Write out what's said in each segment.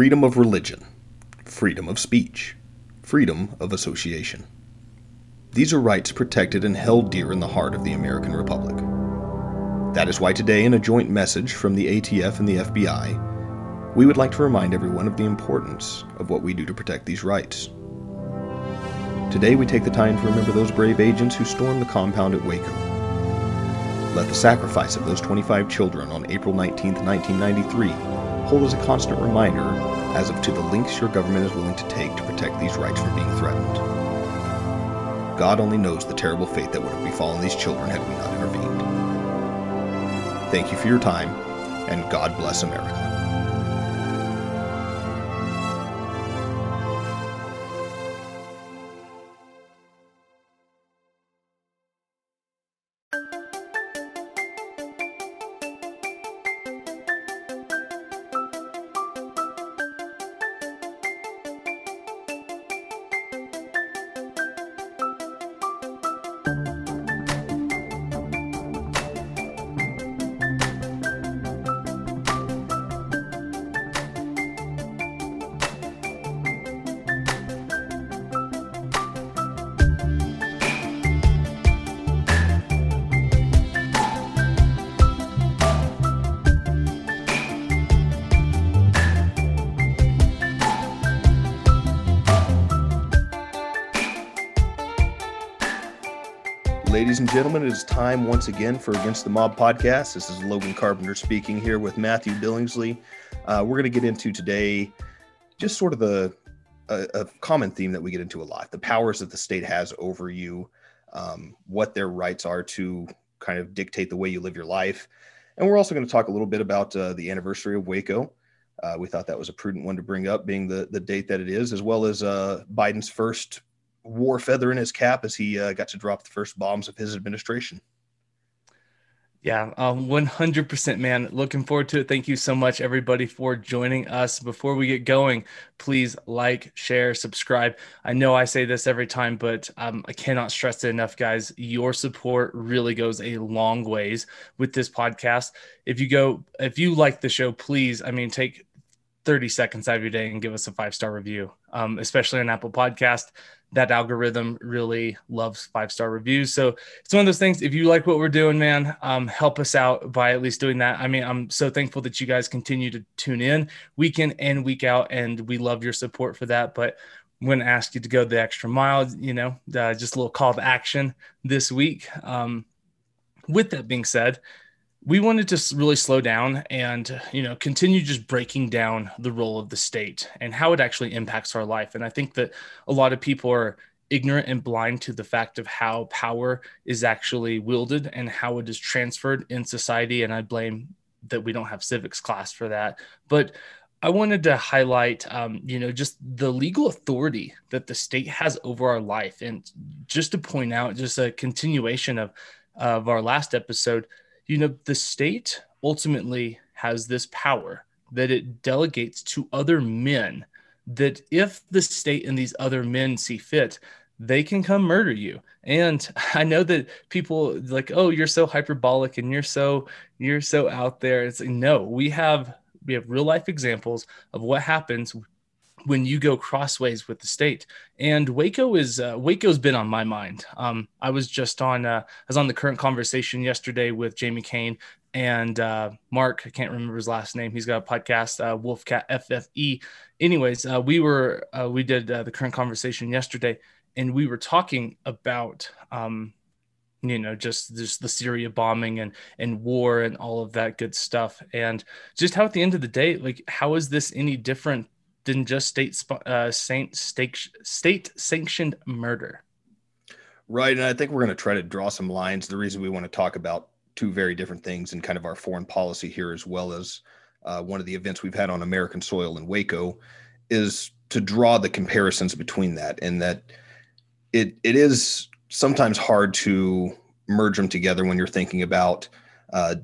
freedom of religion, freedom of speech, freedom of association. These are rights protected and held dear in the heart of the American Republic. That is why today, in a joint message from the ATF and the FBI, we would like to remind everyone of the importance of what we do to protect these rights. Today, we take the time to remember those brave agents who stormed the compound at Waco. Let the sacrifice of those 25 children on April 19, 1993, hold as a constant reminder as of to the lengths your government is willing to take to protect these rights from being threatened. God only knows the terrible fate that would have befallen these children had we not intervened. Thank you for your time, and God bless America. Gentlemen, it is time once again for Against the Mob podcast. This is Logan Carpenter speaking here with Matthew Billingsley. Uh, we're going to get into today just sort of a, a, a, common theme that we get into a lot the powers that the state has over you, um, what their rights are to kind of dictate the way you live your life. And we're also going to talk a little bit about uh, the anniversary of Waco. Uh, we thought that was a prudent one to bring up, being the, the date that it is, as well as uh, Biden's first war feather in his cap as he uh, got to drop the first bombs of his administration. Yeah, um, 100%, man. Looking forward to it. Thank you so much, everybody, for joining us. Before we get going, please like, share, subscribe. I know I say this every time, but um, I cannot stress it enough, guys. Your support really goes a long ways with this podcast. If you go, if you like the show, please, I mean, take 30 seconds out of your day and give us a five star review, um, especially on Apple Podcast that algorithm really loves five star reviews. So it's one of those things. If you like what we're doing, man, um, help us out by at least doing that. I mean, I'm so thankful that you guys continue to tune in week in and week out, and we love your support for that. But I'm going to ask you to go the extra mile. You know, uh, just a little call to action this week. Um, with that being said, we wanted to really slow down and you know continue just breaking down the role of the state and how it actually impacts our life. And i think that a lot of people are ignorant and blind to the fact of how power is actually wielded and how it is transferred in society. And i blame that we don't have civics class for that. But I wanted to highlight, um, you know, just the legal authority that the state has over our life, and just to point out, just a continuation of of our last episode you know, the state ultimately has this power that it delegates to other men that if the state and these other men see fit, they can come murder you. And I know that people like, oh, you're so hyperbolic and you're so you're so out there. It's like, no, we have we have real life examples of what happens when you go crossways with the state. And Waco is uh, Waco's been on my mind. Um, I was just on uh, I was on the current conversation yesterday with Jamie Kane and uh, Mark. I can't remember his last name. He's got a podcast, uh, Wolfcat FFE. Anyways, uh, we were uh, we did uh, the current conversation yesterday, and we were talking about. Um, you know just just the syria bombing and and war and all of that good stuff and just how at the end of the day like how is this any different than just state uh, state state sanctioned murder. Right, and I think we're going to try to draw some lines. The reason we want to talk about two very different things in kind of our foreign policy here, as well as uh, one of the events we've had on American soil in Waco, is to draw the comparisons between that, and that it it is sometimes hard to merge them together when you're thinking about uh,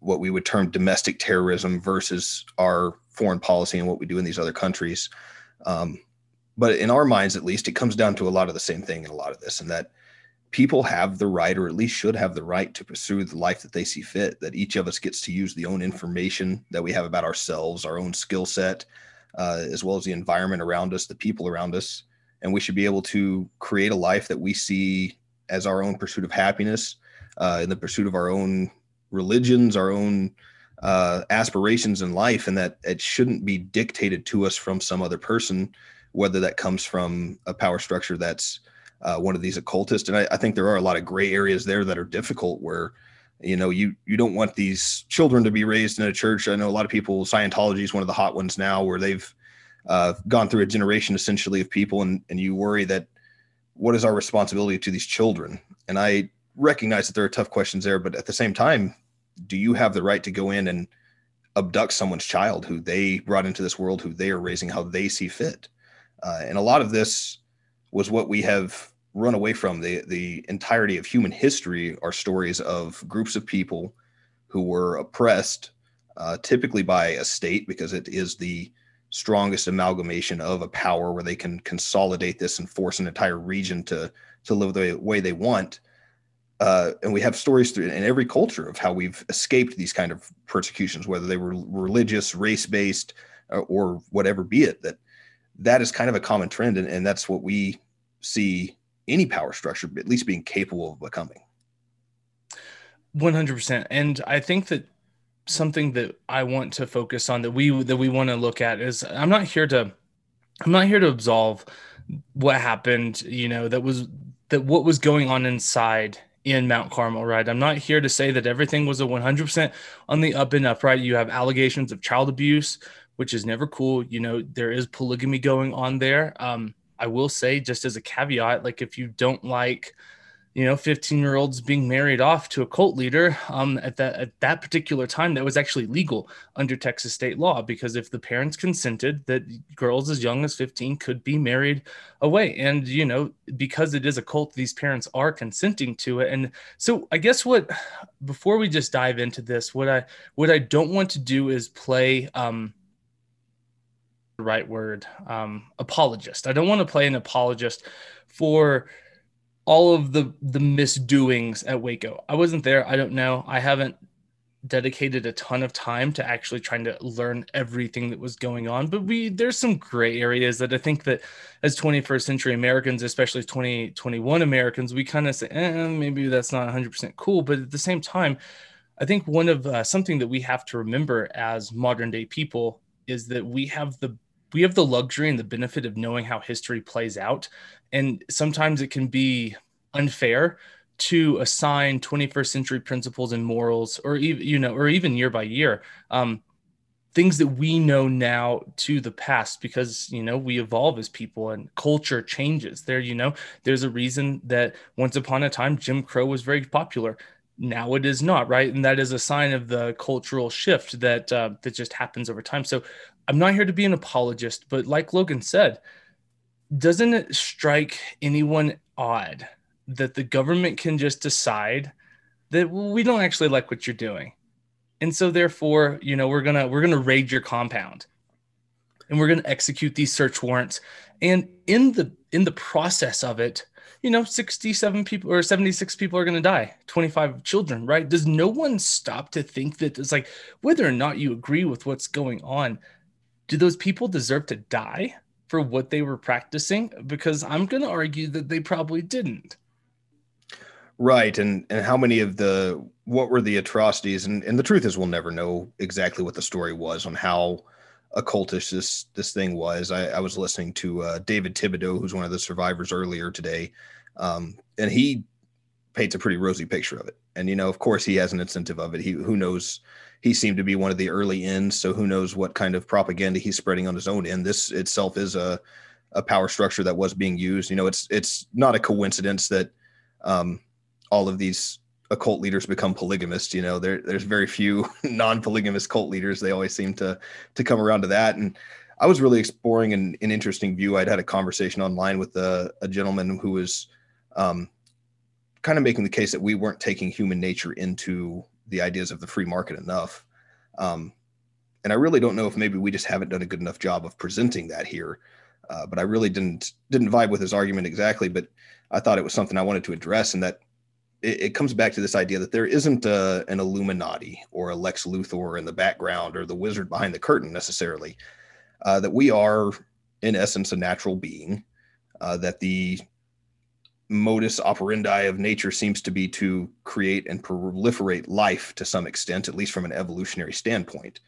what we would term domestic terrorism versus our foreign policy and what we do in these other countries. Um, but in our minds, at least, it comes down to a lot of the same thing in a lot of this, and that people have the right, or at least should have the right, to pursue the life that they see fit. That each of us gets to use the own information that we have about ourselves, our own skill set, uh, as well as the environment around us, the people around us, and we should be able to create a life that we see as our own pursuit of happiness, uh, in the pursuit of our own religions, our own uh, aspirations in life, and that it shouldn't be dictated to us from some other person, whether that comes from a power structure that's uh, one of these occultists. And I, I, think there are a lot of gray areas there that are difficult where, you know, you you don't want these children to be raised in a church. I know a lot of people. Scientology is one of the hot ones now, where they've uh, gone through a generation essentially of people, and and you worry that what is our responsibility to these children? And I recognize that there are tough questions there, but at the same time, do you have the right to go in and abduct someone's child who they brought into this world, who they are raising how they see fit? Uh, and a lot of this was what we have run away from. The the entirety of human history are stories of groups of people who were oppressed, uh, typically by a state, because it is the strongest amalgamation of a power where they can consolidate this and force an entire region to to live the way they want uh, and we have stories through in every culture of how we've escaped these kind of persecutions, whether they were religious, race based, uh, or whatever be it. That that is kind of a common trend, and, and that's what we see any power structure at least being capable of becoming. One hundred percent, and I think that something that I want to focus on that we that we want to look at is I'm not here to I'm not here to absolve what happened. You know that was that what was going on inside in Mount Carmel, right? I'm not here to say that everything was a 100% on the up and up, right? You have allegations of child abuse, which is never cool. You know, there is polygamy going on there. Um, I will say, just as a caveat, like if you don't like you know 15 year olds being married off to a cult leader um, at that at that particular time that was actually legal under texas state law because if the parents consented that girls as young as 15 could be married away. And you know because it is a cult these parents are consenting to it. And so i guess what before we just dive into this what i what i don't want to do is play um the right word um apologist. I don't want to play an apologist for all of the the misdoings at Waco. I wasn't there. I don't know. I haven't dedicated a ton of time to actually trying to learn everything that was going on but we there's some gray areas that i think that as 21st century americans especially 2021 americans we kind of say eh, maybe that's not 100% cool but at the same time i think one of uh, something that we have to remember as modern day people is that we have the we have the luxury and the benefit of knowing how history plays out. And sometimes it can be unfair to assign 21st century principles and morals or even you know or even year by year um, things that we know now to the past because you know we evolve as people and culture changes. There you know there's a reason that once upon a time jim crow was very popular. Now it is not right? And that is a sign of the cultural shift that uh, that just happens over time. So i'm not here to be an apologist but like logan said doesn't it strike anyone odd that the government can just decide that we don't actually like what you're doing. And so therefore you know we're gonna we're gonna raid your compound. And we're gonna execute these search warrants. And in the in the process of it you know 67 people or 76 people are going to die 25 children right? Does no one stop to think that it's like whether or not you agree with what's going on do those people deserve to die for what they were practicing because i'm going to argue that they probably didn't right and and how many of the what were the atrocities and and the truth is we'll never know exactly what the story was on how occultish this this thing was. I, I was listening to uh, David Thibodeau, who's one of the survivors earlier today, um, and he paints a pretty rosy picture of it. And you know, of course, he has an incentive of it. He who knows. He seemed to be one of the early ends, so who knows what kind of propaganda he's spreading on his own end. This itself is a a power structure that was being used. You know, it's it's not a coincidence that um, all of these occult leaders become polygamists. You know, there, there's very few non-polygamous cult leaders. They always seem to to come around to that. And I was really exploring an, an interesting view. I'd had a conversation online with a, a gentleman who was um, kind of making the case that we weren't taking human nature into the ideas of the free market enough. Um, and I really don't know if maybe we just haven't done a good enough job of presenting that here. Uh, but I really didn't didn't vibe with his argument exactly. But I thought it was something I wanted to address, and that it, it, comes back to this idea that there isn't a, an Illuminati or a Lex Luthor in the background or the wizard behind the curtain necessarily. uh, that we are, in essence, a natural being, uh, that the modus operandi of nature seems to be to create and proliferate life to some extent, at least from an evolutionary standpoint.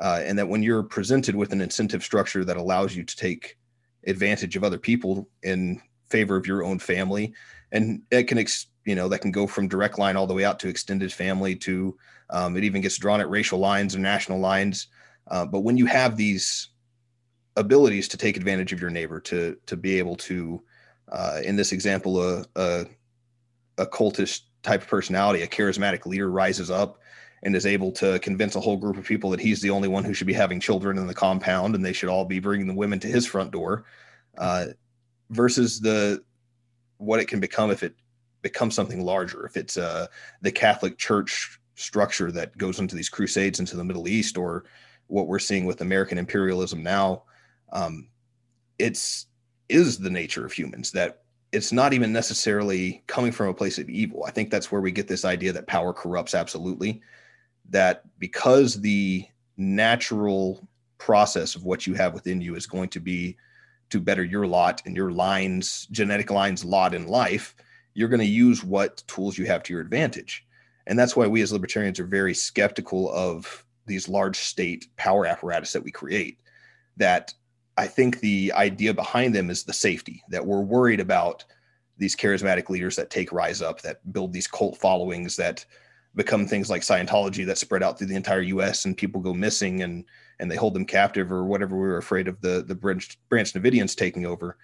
Uh, and that when you're presented with an incentive structure that allows you to take advantage of other people in favor of your own family, and it can, ex- you know, that can go from direct line all the way out to extended family to um, it even gets drawn at racial lines and national lines. Uh, but when you have these abilities to take advantage of your neighbor, to to be able to, uh, in this example, a, a a cultish type of personality, a charismatic leader rises up and is able to convince a whole group of people that he's the only one who should be having children in the compound and they should all be bringing the women to his front door uh, versus the what it can become if it becomes something larger. If it's uh, the catholic church structure that goes into these crusades into the middle east or what we're seeing with american imperialism now um, it's is the nature of humans that it's not even necessarily coming from a place of evil. I think that's where we get this idea that power corrupts absolutely that because the natural process of what you have within you is going to be to better your lot and your lines genetic lines lot in life you're going to use what tools you have to your advantage. And that's why we as libertarians are very skeptical of these large state power apparatus that we create that i think the idea behind them is the safety that we're worried about these charismatic leaders that take rise up that build these cult followings that become things like Scientology that spread out through the entire U.S. and people go missing and and they hold them captive or whatever. We were afraid of the the branch branch Davidians taking over.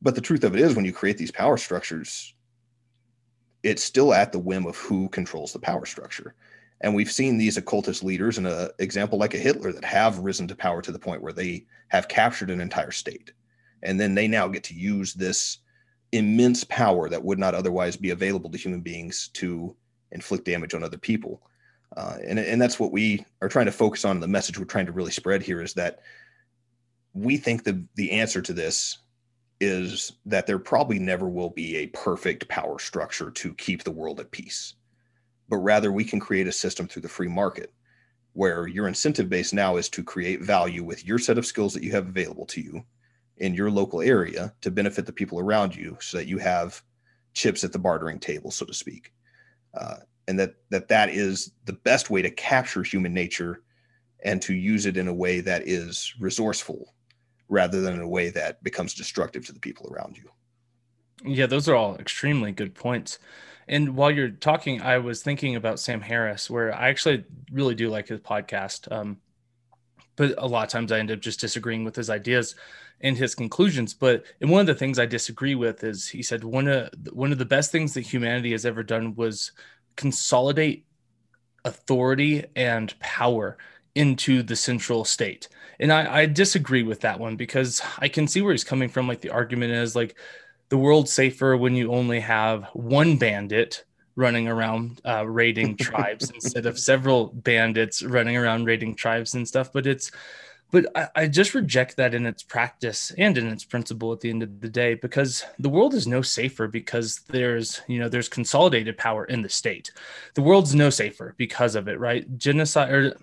But the truth of it is, when you create these power structures, it's still at the whim of who controls the power structure. And we've seen these occultist leaders, in an example like a Hitler, that have risen to power to the point where they have captured an entire state. And then they now get to use this immense power that would not otherwise be available to human beings to inflict damage on other people. Uh, and, and that's what we are trying to focus on. The message we're trying to really spread here is that we think the, the answer to this is that there probably never will be a perfect power structure to keep the world at peace, but rather we can create a system through the free market where your incentive base now is to create value with your set of skills that you have available to you in your local area to benefit the people around you so that you have chips at the bartering table, so to speak uh, and that that that is the best way to capture human nature and to use it in a way that is resourceful rather than in a way that becomes destructive to the people around you. Yeah, those are all extremely good points. And while you're talking, I was thinking about Sam Harris, where I actually really do like his podcast. Um, but a lot of times I end up just disagreeing with his ideas and his conclusions. But and one of the things I disagree with is he said one of one of the best things that humanity has ever done was consolidate authority and power into the central state. And I, I disagree with that one because I can see where he's coming from. Like the argument is like the world's safer when you only have one bandit running around uh, raiding tribes instead of several bandits running around raiding tribes and stuff. But it's but I, I, just reject that in its practice and in its principle at the end of the day because the world is no safer because there's you know there's consolidated power in the state the world's no safer because of it right genocide or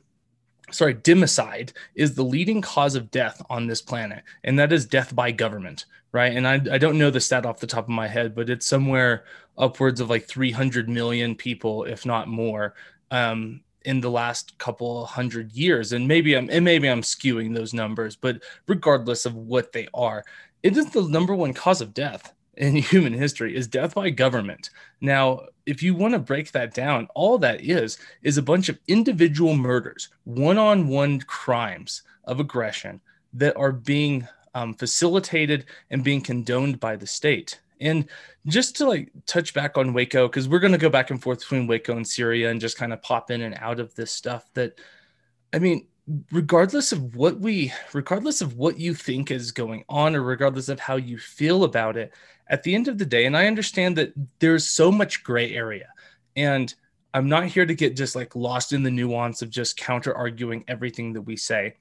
sorry democide is the leading cause of death on this planet and that is death by government right? And i, I don't know the stat off the top of my head but it's somewhere upwards of like 300 million people if not more um, in the last couple hundred years. And maybe i'm and maybe i'm skewing those numbers but regardless of what they are it is the number one cause of death in human history is death by government. Now if you want to break that down all that is is a bunch of individual murders one-on-one crimes of aggression that are being um, facilitated and being condoned by the state and just to like touch back on Waco, because we're going to go back and forth between Waco and Syria and just kind of pop in and out of this stuff. That, I mean, regardless of what we, regardless of what you think is going on, or regardless of how you feel about it, at the end of the day, and I understand that there's so much gray area. And I'm not here to get just like lost in the nuance of just counter arguing everything that we say.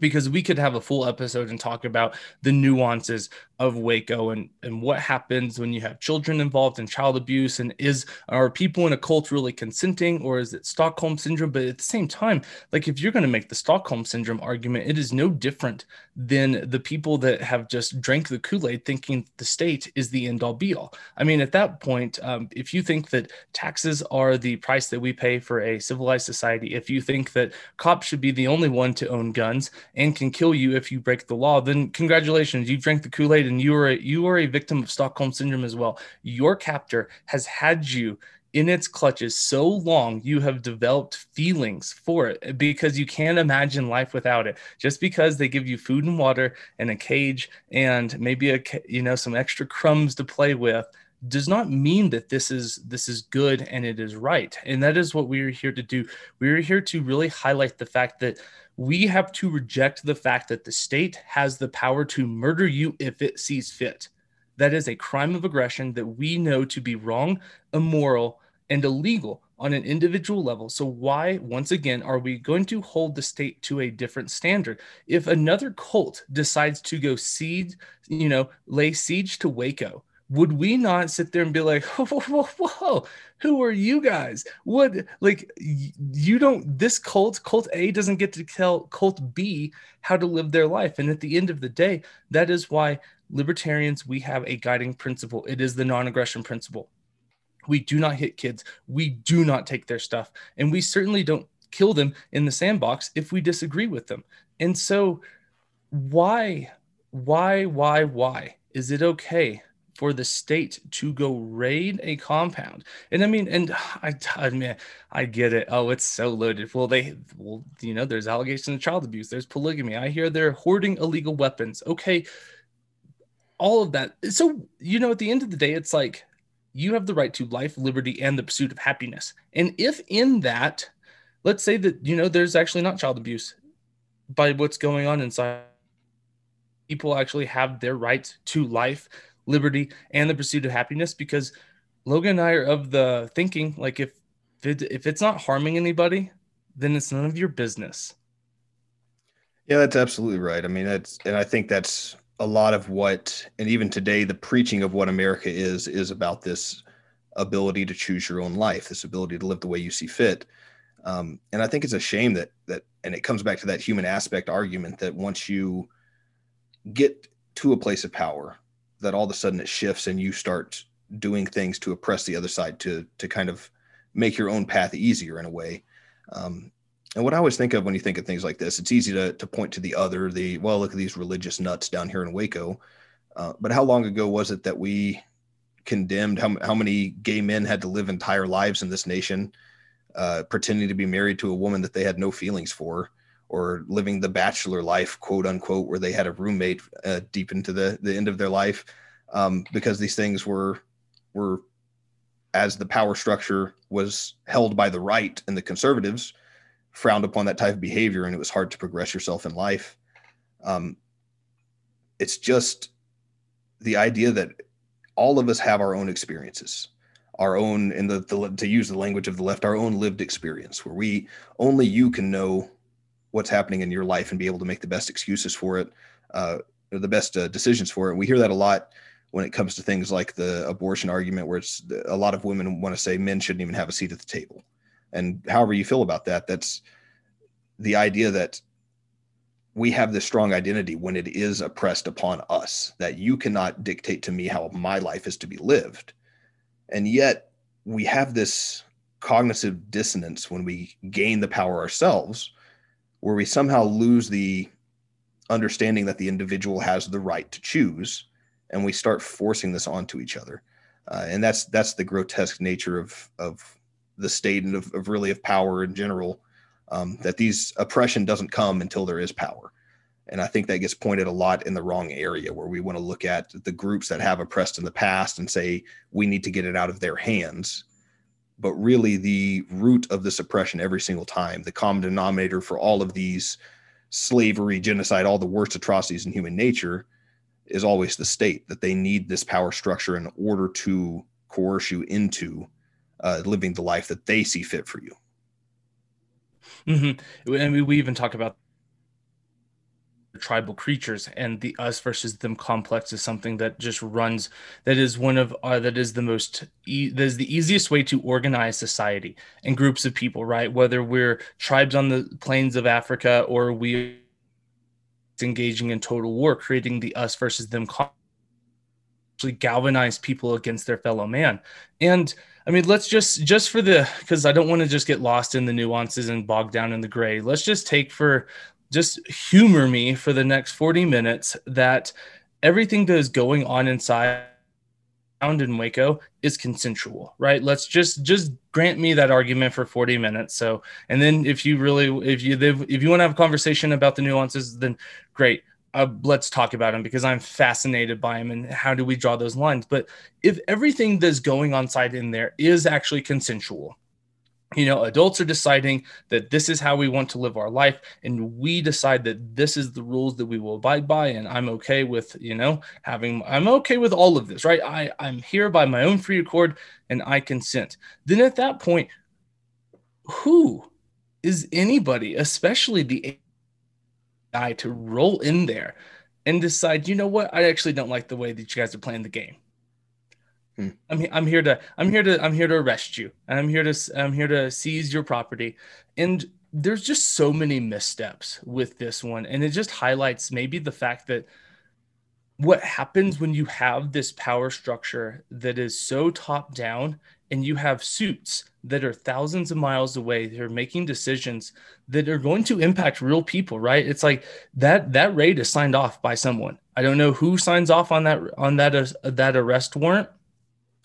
Because we could have a full episode and talk about the nuances of Waco and, and what happens when you have children involved in child abuse and is are people in a cult really consenting or is it Stockholm syndrome? But at the same time, like if you're going to make the Stockholm syndrome argument, it is no different than the people that have just drank the Kool-Aid thinking the state is the end all be all. I mean, at that point, um, if you think that taxes are the price that we pay for a civilized society, if you think that cops should be the only one to own guns and can kill you if you break the law, then congratulations, you drank the Kool-Aid and you are a, you are a victim of Stockholm syndrome as well. Your captor has had you in its clutches so long you have developed feelings for it because you can't imagine life without it. Just because they give you food and water and a cage and maybe a you know some extra crumbs to play with does not mean that this is this is good and it is right. And that is what we are here to do. We are here to really highlight the fact that we have to reject the fact that the state has the power to murder you if it sees fit. That is a crime of aggression that we know to be wrong, immoral, and illegal on an individual level. So, why, once again, are we going to hold the state to a different standard? If another cult decides to go siege, you know, lay siege to Waco, would we not sit there and be like, whoa, whoa, whoa, whoa, who are you guys? What, like, you don't, this cult, cult A doesn't get to tell cult B how to live their life. And at the end of the day, that is why libertarians, we have a guiding principle. It is the non aggression principle. We do not hit kids, we do not take their stuff, and we certainly don't kill them in the sandbox if we disagree with them. And so, why, why, why, why is it okay for the state to go raid a compound. And I mean, and I, I mean, I get it. Oh, it's so loaded. Well, they, well, you know, there's allegations of child abuse. There's polygamy. I hear they're hoarding illegal weapons. Okay, all of that. So you know, at the end of the day, it's like you have the right to life, liberty, and the pursuit of happiness. And if in that, let's say that you know, there's actually not child abuse by what's going on inside people actually have their right to life liberty, and the pursuit of happiness because Logan and I are of the thinking like if if it's not harming anybody, then it's none of your business. Yeah, that's absolutely right. I mean, that's and I think that's a lot of what and even today the preaching of what America is is about this ability to choose your own life, this ability to live the way you see fit. Um, and I think it's a shame that that and it comes back to that human aspect argument that once you get to a place of power, that all of a sudden it shifts and you start doing things to oppress the other side to to kind of make your own path easier in a way. Um, and what I always think of when you think of things like this, it's easy to to point to the other, the well, look at these religious nuts down here in Waco. Uh, but how long ago was it that we condemned how how many gay men had to live entire lives in this nation, uh, pretending to be married to a woman that they had no feelings for? Or living the bachelor life, quote unquote, where they had a roommate uh, deep into the the end of their life, um, because these things were were as the power structure was held by the right and the conservatives frowned upon that type of behavior, and it was hard to progress yourself in life. Um, it's just the idea that all of us have our own experiences our own in the, the, to use the language of the left our own lived experience where we only you can know what's happening in your life and be able to make the best excuses for it, uh, or the best uh, decisions for it. And we hear that a lot when it comes to things like the abortion argument, where it's a lot of women want to say men shouldn't even have a seat at the table. And however you feel about that, that's the idea that we have this strong identity when it is oppressed upon us, that you cannot dictate to me how my life is to be lived. And yet we have this cognitive dissonance when we gain the power ourselves where we somehow lose the understanding that the individual has the right to choose and we start forcing this onto each other. Uh, and that's that's the grotesque nature of of the state and of, of really of power in general um, that these oppression doesn't come until there is power. And i think that gets pointed a lot in the wrong area where we want to look at the groups that have oppressed in the past and say we need to get it out of their hands but really the root of the suppression every single time, the common denominator for all of these slavery, genocide, all the worst atrocities in human nature is always the state, that they need this power structure in order to coerce you into uh, living the life that they see fit for you. Mm-hmm. And we, we even talk about tribal creatures and the us versus them complex is something that just runs that is one of uh, that is the most e- that is the easiest way to organize society and groups of people right whether we're tribes on the plains of africa or we engaging in total war creating the us versus them actually galvanize people against their fellow man and I mean, let's just just for the because I don't want to just get lost in the nuances and bogged down in the gray. Let's just take for just humor me for the next 40 minutes that everything that is going on inside in Waco is consensual, right? Let's just just grant me that argument for 40 minutes. So, and then if you really if you if you want to have a conversation about the nuances, then great. Uh, let's talk about them because I'm fascinated by them and how do we draw those lines. But if everything that's going on side in there is actually consensual, you know adults are deciding that this is how we want to live our life and we decide that this is the rules that we will abide by and i'm okay with you know having i'm okay with all of this right? I i'm here by my own free accord and i consent. Then at that point who is anybody especially the guy to roll in there and decide you know what? I actually don't like the way that you guys are playing the game Hmm. I'm I'm here to I'm here to I'm here to arrest you. I'm here to I'm here to seize your property. And there's just so many missteps with this one and it just highlights maybe the fact that what happens when you have this power structure that is so top down and you have suits that are thousands of miles away that are making decisions that are going to impact real people right it's like that that raid is signed off by someone i don't know who signs off on that on that uh, that arrest warrant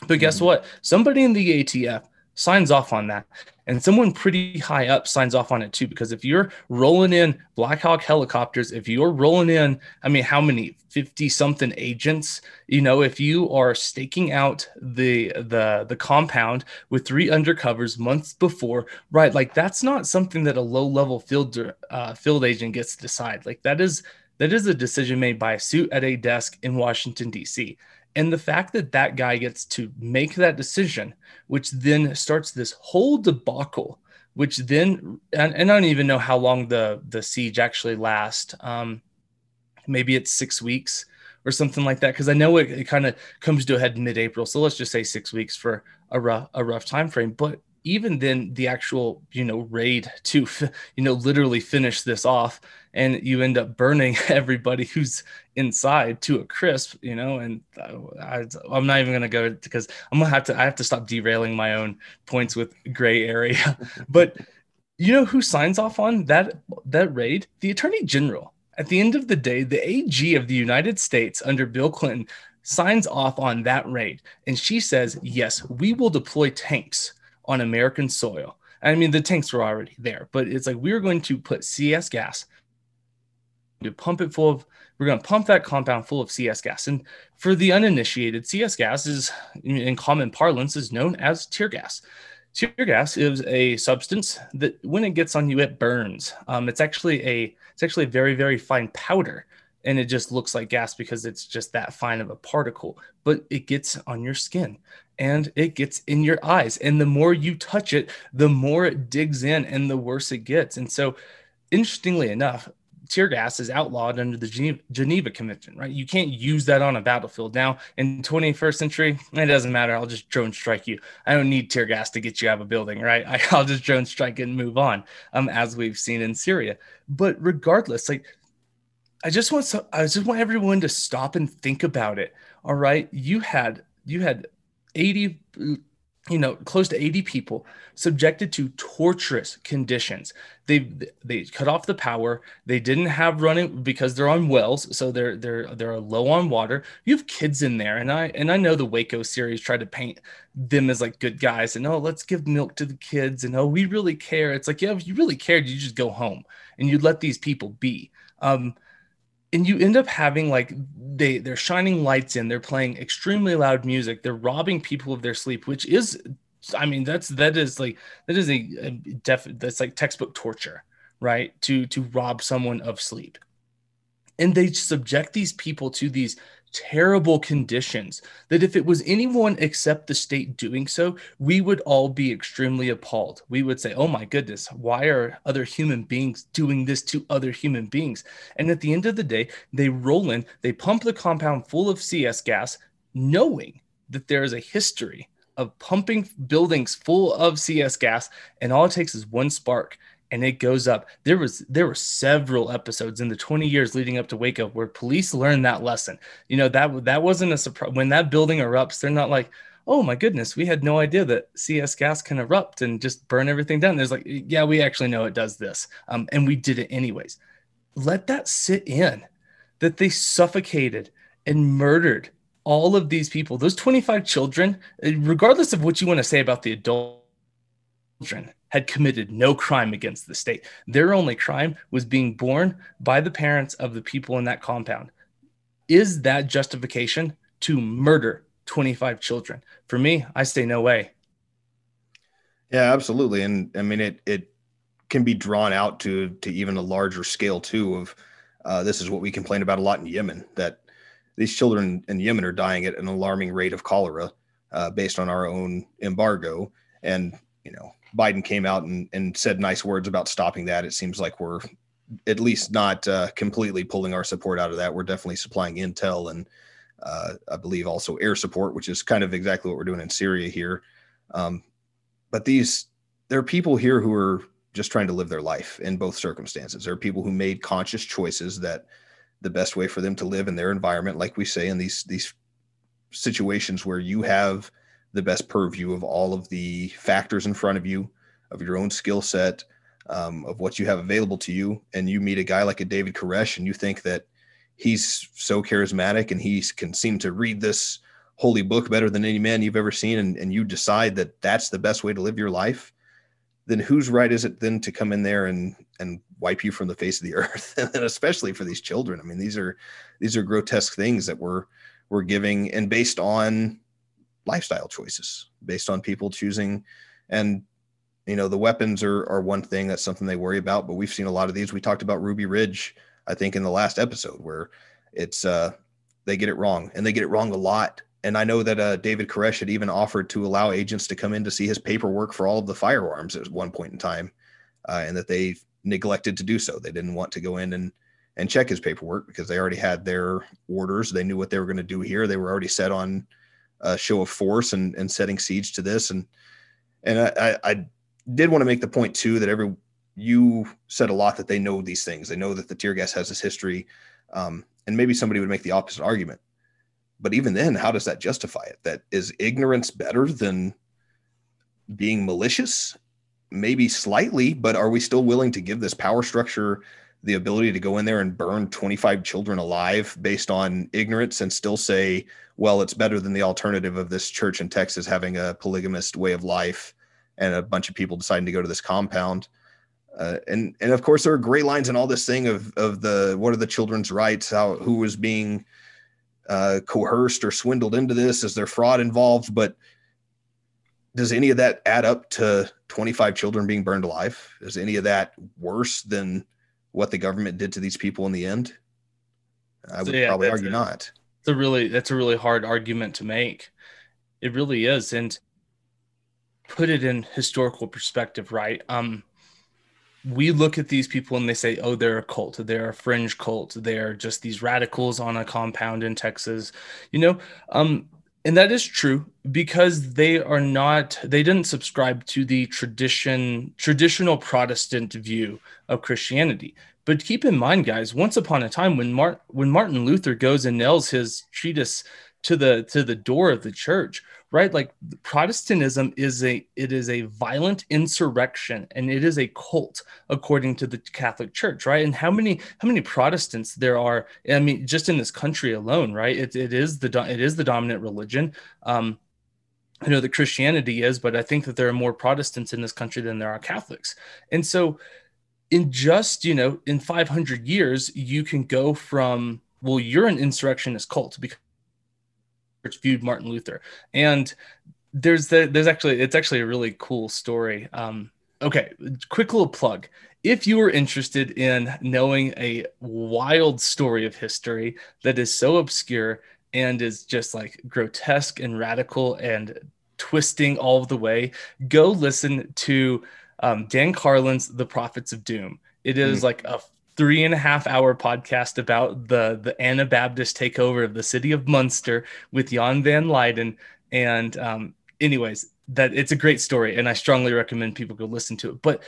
but guess mm-hmm. what? Somebody in the ATF signs off on that. And someone pretty high up signs off on it too. Because if you're rolling in Black Hawk helicopters, if you're rolling in, I mean, how many 50 something agents, you know, if you are staking out the the the compound with three undercovers months before, right? Like that's not something that a low level field uh, field agent gets to decide. Like that is that is a decision made by a suit at a desk in Washington D.C. And the fact that that guy gets to make that decision, which then starts this whole debacle, which then, and, and I don't even know how long the, the siege actually lasts. Um, maybe it's six weeks or something like that. Cause I know it, it kind of comes to a head mid April. So let's just say six weeks for a rough, a rough time frame. But even then the actual you know raid to you know literally finish this off and you end up burning everybody who's inside to a crisp you know and I, am not even to go because i'm to have to i have to stop derailing my own points with gray area. But you know who signs off on that that raid? The attorney general. At the end of the day the ag of the united states under bill clinton signs off on that raid and she says yes we will deploy tanks on American soil. I mean, the tanks were already there, but it's like we're going to put CS gas to pump it full of. We're going to pump that compound full of CS gas. And for the uninitiated, CS gas is, in common parlance, is known as tear gas. Tear gas is a substance that, when it gets on you, it burns. Um, it's actually a it's actually a very very fine powder and it just looks like gas because it's just that fine of a particle but it gets on your skin and it gets in your eyes. And the more you touch it, the more it digs in and the worse it gets. And so, interestingly enough, tear gas is outlawed under the Geneva, Geneva, Convention, right? You can't use that on a battlefield. Now, in 21st century, it doesn't matter. I'll just drone strike you. I don't need tear gas to get you out of a building, right? I, will just drone strike and move on, um, as we've seen in Syria. But regardless, like, I just want so, I just want everyone to stop and think about it. All right, you had you had 80 you know close to 80 people subjected to torturous conditions. They they cut off the power. They didn't have running because they're on wells so they're they're they're low on water. You have kids in there and i and i know the waco series tried to paint them as like good guys and oh let's give milk to the kids and oh we really care. It's like yeah if you really cared you just go home and you'd let these people be. Um and you end up having like they they're shining lights in they're playing extremely loud music they're robbing people of their sleep which is i mean that's that is like that is a, a def that's like textbook torture right? To to rob someone of sleep. And they subject these people to these terrible conditions that if it was anyone except the state doing so, we would all be extremely appalled. We would say, oh my goodness, why are other human beings doing this to other human beings? And at the end of the day, they roll in, they pump the compound full of CS gas, knowing that there is a history of pumping buildings full of CS gas, and all it takes is one spark and it goes up. There was there were several episodes in the 20 years leading up to Waco where police learned that lesson. You know that that wasn't a surprise when that building erupts. They're not like, oh my goodness, we had no idea that CS gas can erupt and just burn everything down. There's like, yeah, we actually know it does this, um, and we did it anyways. Let that sit in, that they suffocated and murdered all of these people, those 25 children, regardless of what you want to say about the adult children had committed no crime against the state. Their only crime was being born by the parents of the people in that compound. Is that justification to murder 25 children? For me, I say no way. Yeah, absolutely. And I mean, it, it can be drawn out to, to even a larger scale too of uh, this is what we complain about a lot in Yemen, that these children in Yemen are dying at an alarming rate of cholera uh, based on our own embargo. And, you know, Biden came out and, and said nice words about stopping that, it seems like we're at least not uh, completely pulling our support out of that. We're definitely supplying intel and uh, I believe also air support, which is kind of exactly what we're doing in Syria here. Um, but these, there are people here who are just trying to live their life in both circumstances. There are people who made conscious choices that the best way for them to live in their environment, like we say in these these situations where you have the best purview of all of the factors in front of you, of your own skill set, um, of what you have available to you. And you meet a guy like a David Koresh and you think that he's so charismatic and he can seem to read this holy book better than any man you've ever seen. And, and you decide that that's the best way to live your life. Then whose right is it then to come in there and, and wipe you from the face of the earth? and especially for these children. I mean, these are, these are grotesque things that we're, we're giving and based on lifestyle choices based on people choosing. And you know the weapons are are one thing that's something they worry about but we've seen a lot of these. We talked about ruby ridge i think in the last episode where it's uh they get it wrong and they get it wrong a lot. And i know that uh david koresh had even offered to allow agents to come in to see his paperwork for all of the firearms at one point in time uh, and that they neglected to do so. They didn't want to go in and and check his paperwork because they already had their orders. They knew what they were going to do here. They were already set on uh, show of force and, and setting siege to this. And and I, I did want to make the point too that every you said a lot that they know these things. They know that the tear gas has this history, um, and maybe somebody would make the opposite argument. But even then, how does that justify it? That is ignorance better than being malicious? Maybe slightly, but are we still willing to give this power structure the ability to go in there and burn 25 children alive based on ignorance and still say, well, it's better than the alternative of this church in Texas having a polygamist way of life and a bunch of people deciding to go to this compound. Uh, and and of course there are great lines in all this thing of of the what are the children's rights? How who was being uh, coerced or swindled into this? Is there fraud involved? But does any of that add up to 25 children being burned alive? Is any of that worse than what the government did to these people in the end? I would so, yeah, probably argue a, not. It's a really that's a really hard argument to make. It really is, and put it in historical perspective, right? Um, we look at these people and they say, "Oh, they're a cult. They're a fringe cult. They're just these radicals on a compound in Texas." You know, um, and that is true because they are not they didn't subscribe to the tradition traditional protestant view of christianity. But keep in mind guys once upon a time when Mart, when martin luther goes and nails his treatise to the to the door of the church right? Like protestantism is a it is a violent insurrection and it is a cult according to the catholic church right? And how many how many protestants there are i mean just in this country alone right? It, it is the it is the dominant religion. Um I know that Christianity is, but I think that there are more Protestants in this country than there are Catholics. And so, in just, you know, in 500 years, you can go from, well, you're an insurrectionist cult because viewed Martin Luther. And there's the, there's actually it's actually a really cool story. Um, okay, quick little plug. If you are interested in knowing a wild story of history that is so obscure and is just like grotesque and radical and twisting all the way, go listen to um, Dan Carlin's The Prophets of Doom. It is mm. like a three and a half hour podcast about the the Anabaptist takeover of the city of Munster with Jan van Leyden. And um, anyways, that it's a great story, and I strongly recommend people go listen to it. But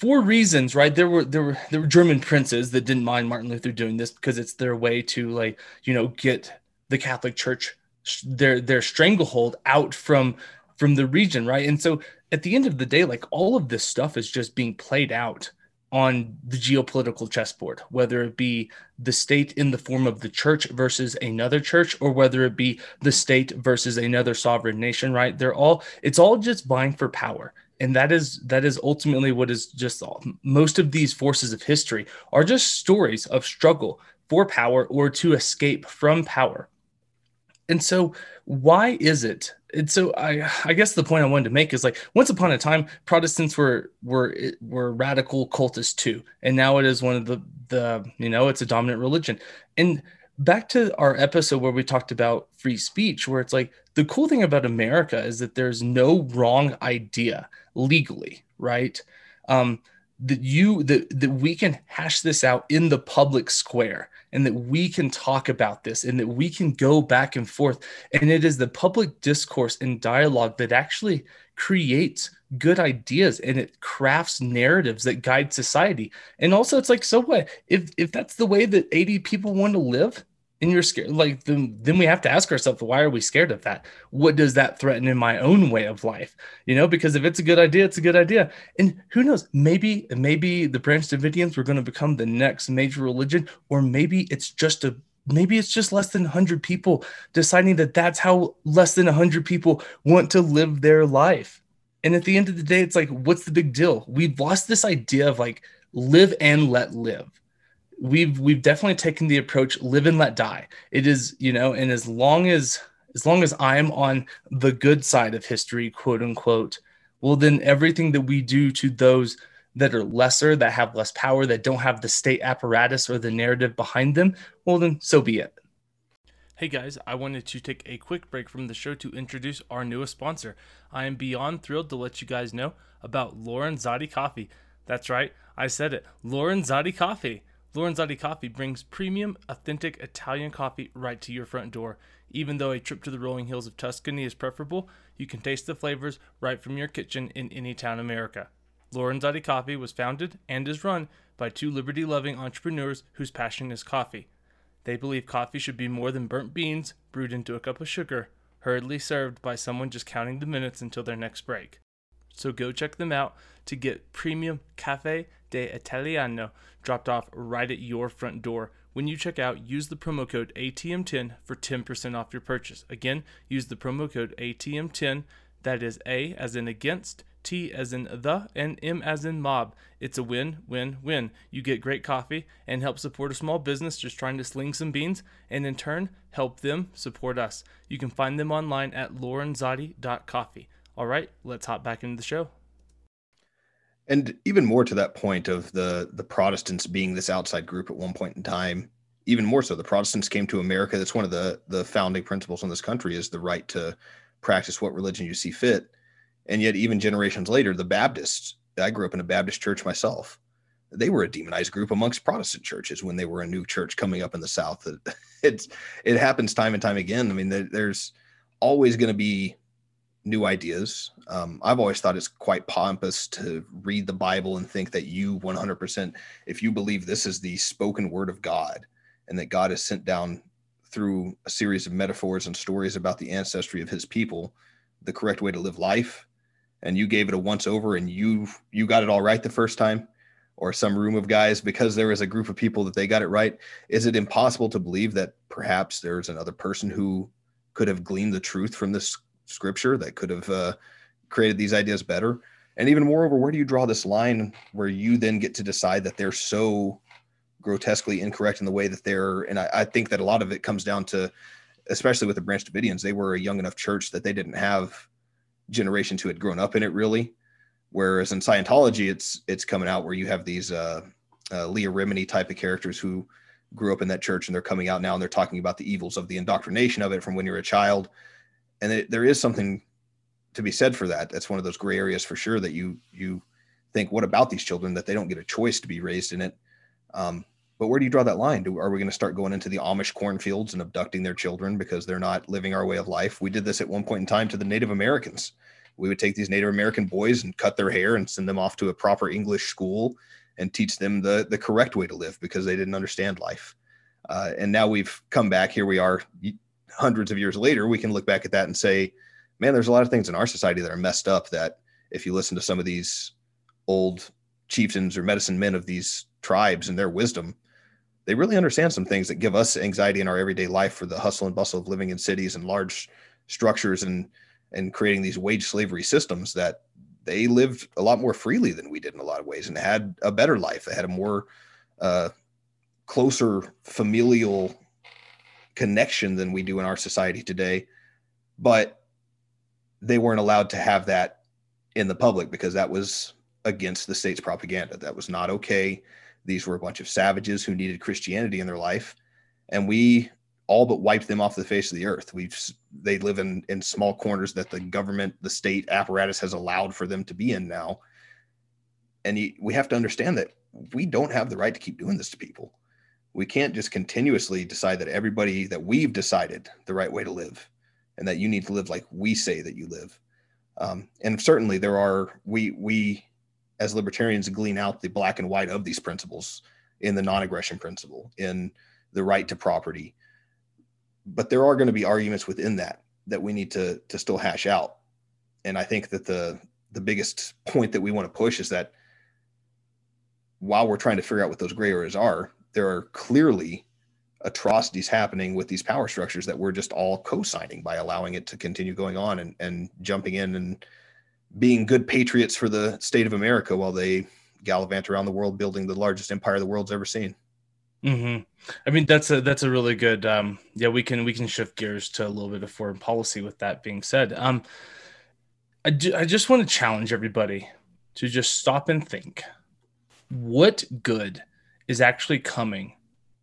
for reasons, right? There were there were there were German princes that didn't mind Martin Luther doing this because it's their way to like you know get the Catholic Church their their stranglehold out from from the region, right? And so at the end of the day, like all of this stuff is just being played out on the geopolitical chessboard, whether it be the state in the form of the church versus another church, or whether it be the state versus another sovereign nation, right? They're all it's all just vying for power. And that is that is ultimately what is just all most of these forces of history are just stories of struggle for power or to escape from power. And so, why is it? And so, I I guess the point I wanted to make is like once upon a time, Protestants were were were radical cultists too, and now it is one of the the you know it's a dominant religion. And back to our episode where we talked about free speech, where it's like the cool thing about America is that there's no wrong idea legally, right? Um, that you that that we can hash this out in the public square and that we can talk about this and that we can go back and forth. And it is the public discourse and dialogue that actually creates good ideas and it crafts narratives that guide society. And also, it's like, so what? If if that's the way that 80 people want to live, and you're scared like then, then we have to ask ourselves why are we scared of that? What does that threaten in my own way of life? You know because if it's a good idea it's a good idea. And who knows maybe maybe the branch davidians were going to become the next major religion or maybe it's just a maybe it's just less than 100 people deciding that that's how less than 100 people want to live their life. And at the end of the day it's like what's the big deal? We've lost this idea of like live and let live we've we've definitely taken the approach live and let die it is you know and as long as as long as i'm on the good side of history quote unquote well then everything that we do to those that are lesser that have less power that don't have the state apparatus or the narrative behind them well then so be it Hey guys, I wanted to take a quick break from the show to introduce our newest sponsor. I am beyond thrilled to let you guys know about Lorenzotti Coffee. That's right, I said it, Lorenzotti Coffee. Lorenzotti Coffee brings premium, authentic Italian coffee right to your front door. Even though a trip to the rolling hills of Tuscany is preferable, you can taste the flavors right from your kitchen in any town in America. Lorenzotti Coffee was founded and is run by two liberty loving entrepreneurs whose passion is coffee. They believe coffee should be more than burnt beans brewed into a cup of sugar, hurriedly served by someone just counting the minutes until their next break. So go check them out to get premium Cafe Italiano dropped off right at your front door. When you check out, use the promo code ATM10 for 10% off your purchase. Again, use the promo code ATM10. That is A as in against, T as in the, and M as in mob. It's a win, win, win. You get great coffee and help support a small business just trying to sling some beans, and in turn, help them support us. You can find them online at lorenzotti.coffee. All right, let's hop back into the show. And even more to that point of the the Protestants being this outside group at one point in time, even more so, the Protestants came to America. That's one of the the founding principles in this country is the right to practice what religion you see fit. And yet, even generations later, the Baptists. I grew up in a Baptist church myself. They were a demonized group amongst Protestant churches when they were a new church coming up in the South. It's it happens time and time again. I mean, there's always going to be new ideas. Um, I've always thought it's quite pompous to read the Bible and think that you 100%, if you believe this is the spoken word of God and that God has sent down through a series of metaphors and stories about the ancestry of his people, the correct way to live life, and you gave it a once over and you you got it all right the first time, or some room of guys because there was a group of people that they got it right, is it impossible to believe that perhaps there's another person who could have gleaned the truth from this scripture that could have uh, created these ideas better? And even moreover, where do you draw this line where you then get to decide that they're so grotesquely incorrect in the way that they're? And I, I think that a lot of it comes down to, especially with the Branch Davidians, they were a young enough church that they didn't have generations who had grown up in it really. Whereas in Scientology, it's it's coming out where you have these uh, uh, Leah Remini type of characters who grew up in that church and they're coming out now and they're talking about the evils of the indoctrination of it from when you're a child. And it, there is something to be said for that. That's one of those gray areas for sure that you you think, what about these children that they don't get a choice to be raised in it? Um, but where do you draw that line? Do, are we going to start going into the Amish cornfields and abducting their children because they're not living our way of life? We did this at one point in time to the Native Americans. We would take these Native American boys and cut their hair and send them off to a proper English school and teach them the the correct way to live because they didn't understand life. Uh, and now we've come back. Here we are, hundreds of years later. We can look back at that and say, man, there's a lot of things in our society that are messed up. That if you listen to some of these old chieftains or medicine men of these tribes and their wisdom, they really understand some things that give us anxiety in our everyday life for the hustle and bustle of living in cities and large structures and and creating these wage slavery systems that they lived a lot more freely than we did in a lot of ways and had a better life. They had a more uh, closer familial connection than we do in our society today. But they weren't allowed to have that in the public because that was against the state's propaganda. That was not okay. These were a bunch of savages who needed Christianity in their life. And we all but wiped them off the face of the earth. We've they live in in small corners that the government, the state apparatus has allowed for them to be in now. And we have to understand that we don't have the right to keep doing this to people. We can't just continuously decide that everybody that we've decided the right way to live, and that you need to live like we say that you live. Um, and certainly there are we we as libertarians glean out the black and white of these principles in the non-aggression principle, in the right to property. But there are going to be arguments within that that we need to to still hash out. And I think that the the biggest point that we want to push is that while we're trying to figure out what those gray areas are, there are clearly atrocities happening with these power structures that we're just all co-signing by allowing it to continue going on and, and jumping in and being good patriots for the state of America while they gallivant around the world building the largest empire the world's ever seen. Mm-hmm. I mean, that's a that's a really good. Um, yeah, we can we can shift gears to a little bit of foreign policy. With that being said, um, I do, I just want to challenge everybody to just stop and think, what good is actually coming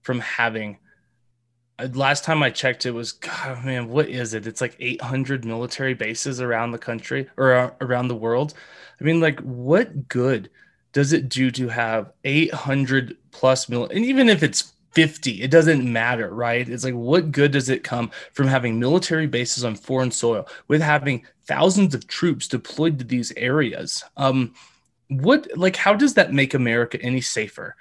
from having uh, last time I checked, it was God, man, what is it? It's like 800 military bases around the country or uh, around the world. I mean, like, what good does it do to have 800 plus mil? And even if it's 50, it doesn't matter, right? It's like, what good does it come from having military bases on foreign soil with having thousands of troops deployed to these areas? Um, what, like, how does that make America any safer?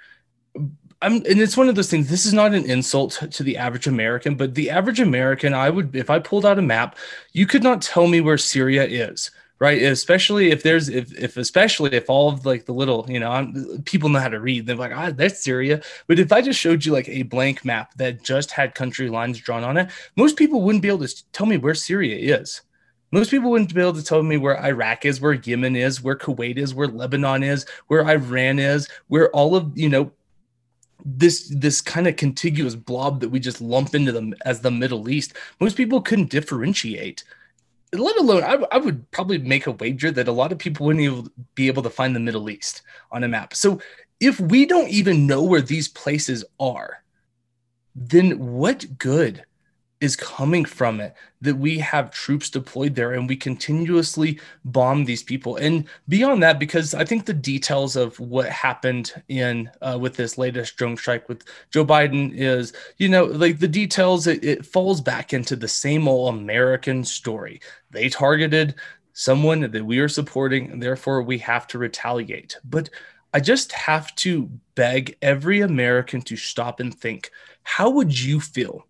I'm, and it's one of those things. This is not an insult to the average American, but the average American, I would, if I pulled out a map, you could not tell me where Syria is, right? Especially if there's, if, if especially if all of like the little, you know, I'm, people know how to read. They're like, ah, that's Syria. But if I just showed you like a blank map that just had country lines drawn on it, most people wouldn't be able to tell me where Syria is. Most people wouldn't be able to tell me where Iraq is, where Yemen is, where Kuwait is, where Lebanon is, where Iran is, where all of you know this this kind of contiguous blob that we just lump into them as the Middle East, most people couldn't differentiate. Let alone, I, I would probably make a wager that a lot of people wouldn't even be able to find the Middle East on a map. So if we don't even know where these places are, then what good is coming from it that we have troops deployed there and we continuously bomb these people. And beyond that because i think the details of what happened in uh, with this latest drone strike with joe biden is you know like the details it, it falls back into the same old american story. They targeted someone that we are supporting and therefore we have to retaliate. But i just have to beg every american to stop and think how would you feel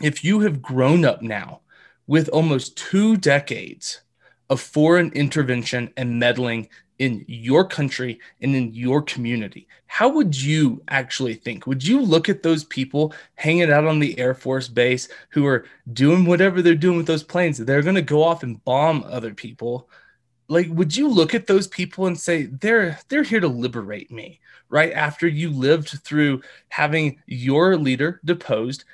if you have grown up now with almost two decades of foreign intervention and meddling in your country and in your community, how would you actually think? Would you look at those people hanging out on the Air Force base who are doing whatever they're doing with those planes? They're going to go off and bomb other people. Like, would you look at those people and say they're they're here to liberate me? Right after you lived through having your leader deposed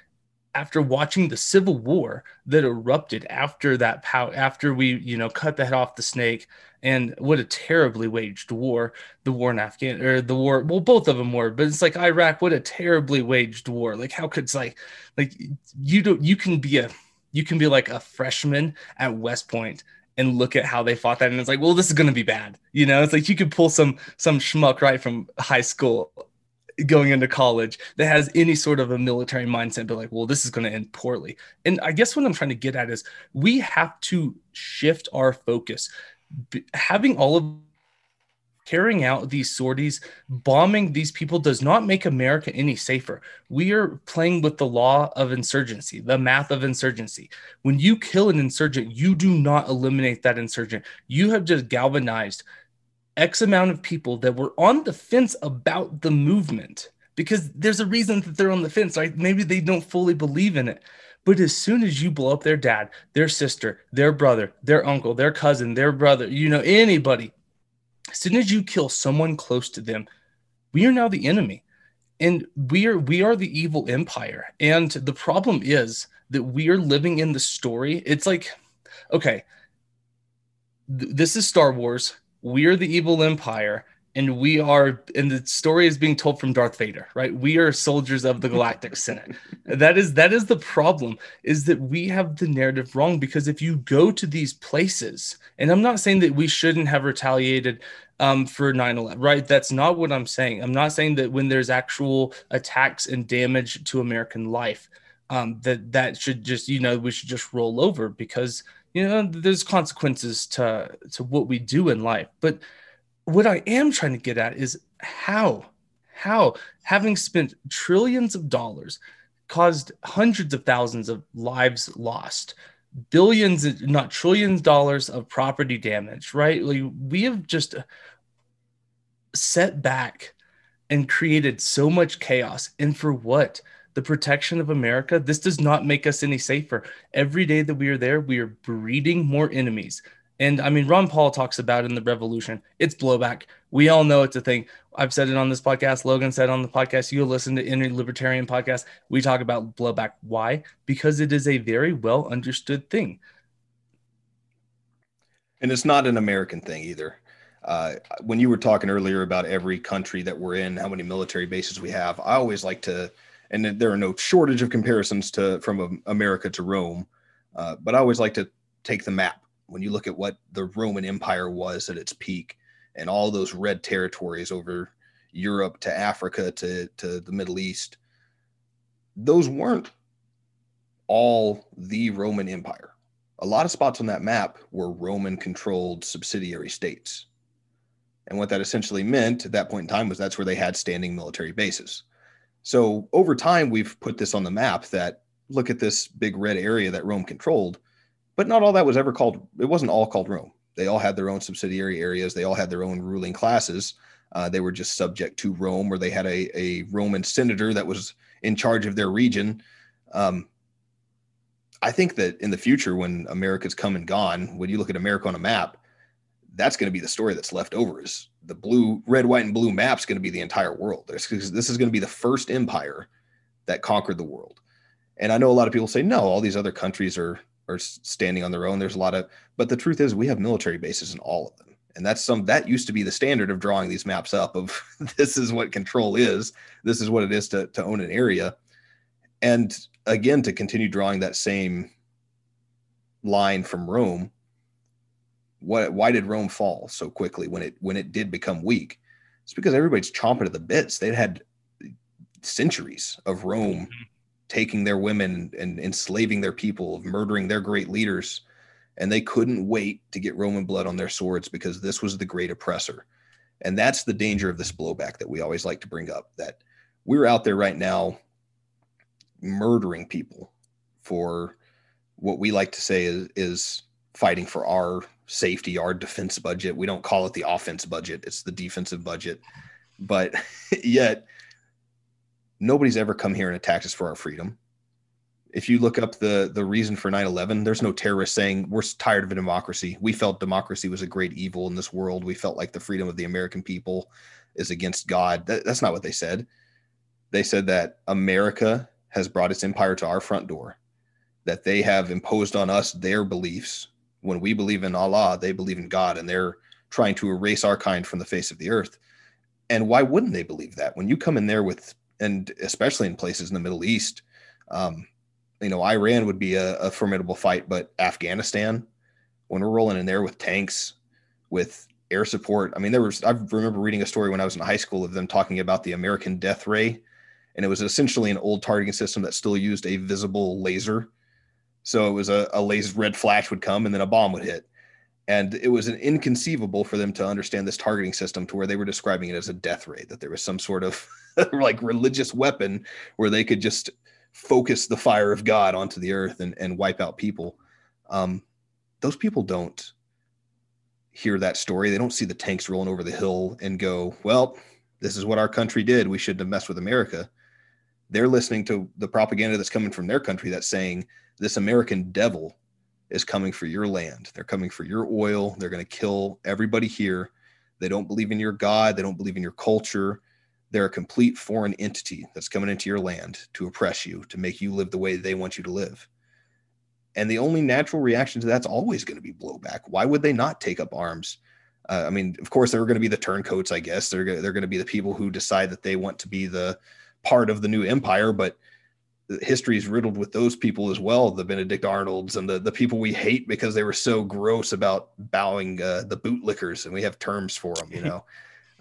after watching the civil war that erupted after that pow- after we you know cut the head off the snake and what a terribly waged war the war in afghan or the war well both of them were but it's like iraq what a terribly waged war. Like how could like like you don't you can be a you can be like a freshman at west point and look at how they fought that and it's like well this is going to be bad you know? It's like you could pull some some schmuck right from high school going into college that has any sort of a military mindset but like well this is going to end poorly. And i guess what i'm trying to get at is we have to shift our focus. B- having all of carrying out these sorties bombing these people does not make america any safer. We are playing with the law of insurgency the math of insurgency. When you kill an insurgent you do not eliminate that insurgent. You have just galvanized X amount of people that were on the fence about the movement because there's a reason that they're on the fence, right? Maybe they don't fully believe in it. But as soon as you blow up their dad, their sister, their brother, their uncle, their cousin, their brother, you know, anybody, as soon as you kill someone close to them, we are now the enemy. And we are we are the evil empire. And the problem is that we are living in the story. It's like, okay, th- this is Star Wars we're the evil empire and we are and the story is being told from Darth Vader, right? We are soldiers of the Galactic Senate. that is that is the problem is that we have the narrative wrong because if you go to these places, and I'm not saying that we shouldn't have retaliated um, for 9/11, right? That's not what I'm saying. I'm not saying that when there's actual attacks and damage to American life, um, that that should just you know we should just roll over because you know there's consequences to to what we do in life but what i am trying to get at is how how having spent trillions of dollars caused hundreds of thousands of lives lost billions not trillions dollars of property damage right? Like we have just set back and created so much chaos and for what the protection of America, this does not make us any safer. Every day that we are there, we are breeding more enemies. And I mean, Ron Paul talks about in the revolution, it's blowback. We all know it's a thing. I've said it on this podcast. Logan said on the podcast, you'll listen to any libertarian podcast. We talk about blowback. Why? Because it is a very well understood thing. And it's not an American thing either. Uh, when you were talking earlier about every country that we're in, how many military bases we have, I always like to and there are no shortage of comparisons to from America to Rome. Uh, but I always like to take the map when you look at what the Roman Empire was at its peak and all those red territories over Europe to Africa to, to the Middle East. Those weren't all the Roman Empire. A lot of spots on that map were Roman controlled subsidiary states. And what that essentially meant at that point in time was that's where they had standing military bases. So over time, we've put this on the map that look at this big red area that Rome controlled, but not all that was ever called, it wasn't all called Rome. They all had their own subsidiary areas, they all had their own ruling classes. Uh, they were just subject to Rome, or they had a, a Roman senator that was in charge of their region. Um, I think that in the future, when America's come and gone, when you look at America on a map, that's going to be the story that's left over is the blue, red, white, and blue map's going to be the entire world. This, this is going to be the first empire that conquered the world. And I know a lot of people say, no, all these other countries are are standing on their own. There's a lot of, but the truth is we have military bases in all of them. And that's some that used to be the standard of drawing these maps up of this is what control is. This is what it is to, to own an area. And again, to continue drawing that same line from Rome, what why did Rome fall so quickly when it when it did become weak? It's because everybody's chomping at the bits. They'd had centuries of Rome mm-hmm. taking their women and enslaving their people, of murdering their great leaders, and they couldn't wait to get Roman blood on their swords because this was the great oppressor. And that's the danger of this blowback that we always like to bring up that we're out there right now murdering people for what we like to say is, is fighting for our safety, our defense budget. We don't call it the offense budget, it's the defensive budget. But yet, nobody's ever come here and attacked us for our freedom. If you look up the the reason for 9/11, there's no terrorist saying we're tired of a democracy. We felt democracy was a great evil in this world. We felt like the freedom of the American people is against God. That, that's not what they said. They said that America has brought its empire to our front door, that they have imposed on us their beliefs. When we believe in Allah, they believe in God, and they're trying to erase our kind from the face of the earth. And why wouldn't they believe that? When you come in there with, and especially in places in the Middle East, um, you know, Iran would be a, a formidable fight, but Afghanistan, when we're rolling in there with tanks, with air support. I mean, there was I remember reading a story when I was in high school of them talking about the American death ray, and it was essentially an old targeting system that still used a visible laser. So it was a, a laser red flash would come and then a bomb would hit. And it was an inconceivable for them to understand this targeting system to where they were describing it as a death ray, that there was some sort of like religious weapon where they could just focus the fire of God onto the earth and, and wipe out people. Um, those people don't hear that story. They don't see the tanks rolling over the hill and go, well, this is what our country did. We shouldn't have messed with America. They're listening to the propaganda that's coming from their country that's saying this American devil is coming for your land. They're coming for your oil. They're going to kill everybody here. They don't believe in your God. They don't believe in your culture. They're a complete foreign entity that's coming into your land to oppress you, to make you live the way they want you to live. And the only natural reaction to that's always going to be blowback. Why would they not take up arms? Uh, I mean, of course, they're going to be the turncoats, I guess. They're, they're going to be the people who decide that they want to be the part of the new empire. But history is riddled with those people as well the Benedict Arnolds and the, the people we hate because they were so gross about bowing uh, the bootlickers. And we have terms for them, you know.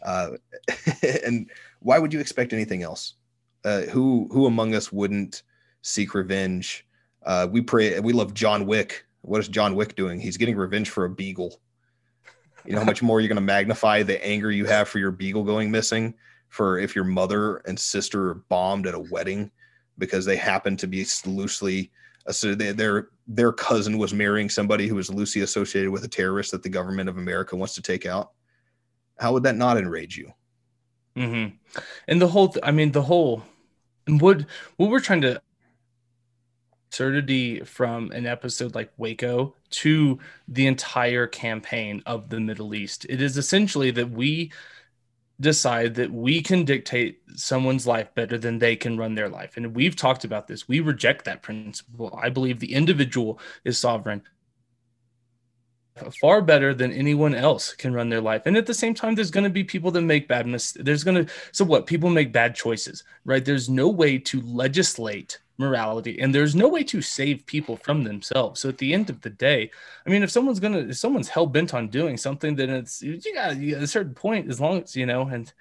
uh, and why would you expect anything else? Uh, who who among us wouldn't seek revenge? Uh, we pray. We love John Wick. What is John Wick doing? He's getting revenge for a beagle. You know how much more you're going to magnify the anger you have for your beagle going missing, for if your mother and sister are bombed at a wedding because they happen to be loosely so their their cousin was marrying somebody who was loosely associated with a terrorist that the government of America wants to take out. How would that not enrage you? Mm-hmm. And the whole, I mean, the whole, what what we're trying to absurdity from an episode like Waco to the entire campaign of the Middle East. It is essentially that we decide that we can dictate someone's life better than they can run their life. And we've talked about this. We reject that principle. I believe the individual is sovereign far better than anyone else can run their life. And at the same time, there's going to be people that make bad mistakes. There's going to, so what? People make bad choices, right? There's no way to legislate morality and there's no way to save people from themselves. So at the end of the day i mean if someone's gonna if someone's hell-bent on doing something then it's you got a certain point as long as you know and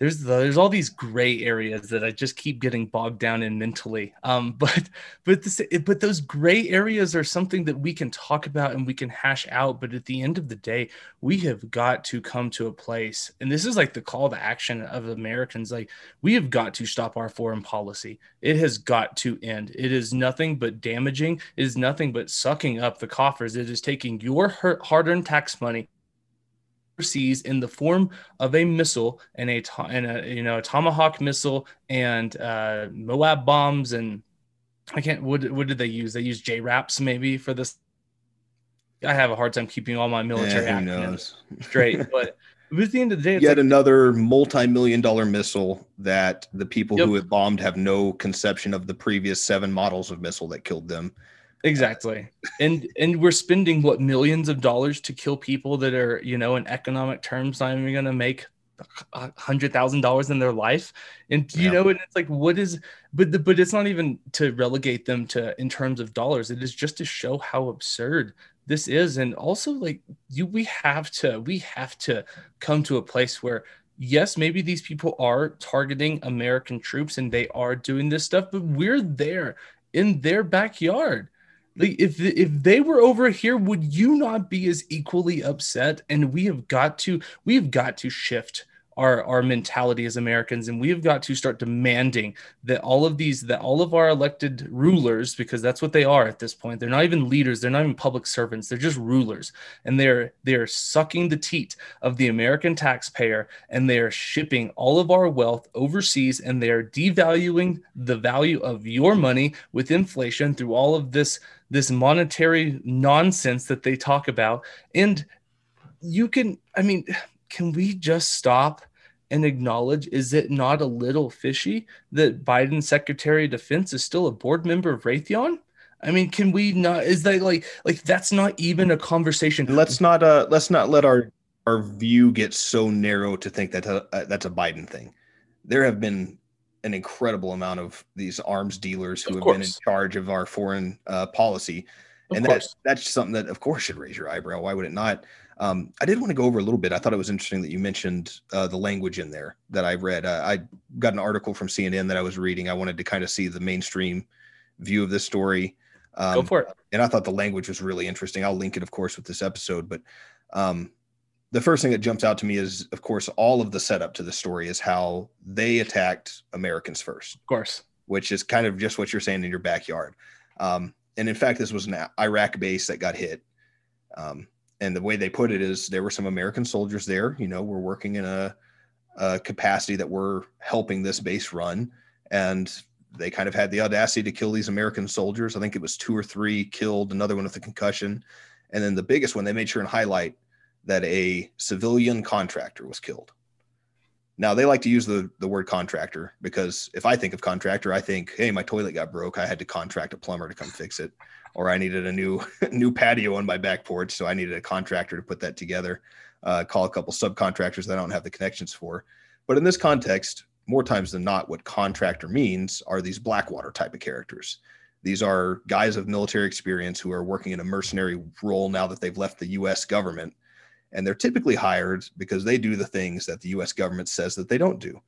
there's the, there's all these gray areas that I just keep getting bogged down in mentally. Um, but but this, but those gray areas are something that we can talk about and we can hash out. But at the end of the day, we have got to come to a place, and this is like the call to action of Americans. Like we have got to stop our foreign policy. It has got to end. It is nothing but damaging. It is nothing but sucking up the coffers. It is taking your hard-earned tax money overseas in the form of a missile and a, and a you know a tomahawk missile and uh, Moab bombs and I can't what what did they use? They use JRAPS maybe for this. I have a hard time keeping all my military yeah, acronyms straight, but. But at the end of the day, yet like, another multi-million dollar missile that the people yep. who it bombed have no conception of the previous seven models of missile that killed them. Exactly. and and we're spending what millions of dollars to kill people that are, you know, in economic terms not even gonna make a hundred thousand dollars in their life. And you yeah. know, and it's like what is but the, but it's not even to relegate them to in terms of dollars. It is just to show how absurd this is. And also like you we have to we have to come to a place where yes, maybe these people are targeting American troops and they are doing this stuff, but we're there in their backyard like if if they were over here would you not be as equally upset? And we have got to we've got to shift our our mentality as Americans, and we have got to start demanding that all of these that all of our elected rulers, because that's what they are at this point, they're not even leaders, they're not even public servants, they're just rulers, and they're they're sucking the teat of the American taxpayer, and they're shipping all of our wealth overseas, and they're devaluing the value of your money with inflation through all of this this monetary nonsense that they talk about. And you can i mean can we just stop and acknowledge is it not a little fishy that Biden's Secretary of Defense is still a board member of Raytheon? I mean, can we not? Is that like like that's not even a conversation? Let's not uh let's not let our our view get so narrow to think that uh, that's a Biden thing. There have been an incredible amount of these arms dealers who Of have course. been in charge of our foreign uh, policy, Of and course. that that's something that of course should raise your eyebrow. Why would it not? Um, I did want to go over a little bit. I thought it was interesting that you mentioned uh, the language in there that I read. Uh, I got an article from CNN that I was reading. I wanted to kind of see the mainstream view of this story. Um, Go for it. and I thought the language was really interesting. I'll link it, of course, with this episode. But um, the first thing that jumps out to me is, of course, all of the setup to the story is how they attacked Americans first, Of course. which is kind of just what you're saying in your backyard. Um, and in fact, this was an Iraq base that got hit. Um, and the way they put it is there were some American soldiers there. You know, we're working in a, a capacity that we're helping this base run, and they kind of had the audacity to kill these American soldiers. I think it was two or three killed, another one with a concussion, and then the biggest one they made sure and highlight that a civilian contractor was killed. Now they like to use the the word contractor because if I think of contractor, I think, hey, my toilet got broke. I had to contract a plumber to come fix it, or I needed a new new patio on my back porch, so I needed a contractor to put that together. Uh, call a couple subcontractors that I don't have the connections for. But in this context, more times than not, what contractor means are these Blackwater type of characters. These are guys of military experience who are working in a mercenary role now that they've left the US government. And they're typically hired because they do the things that the US government says that they don't do.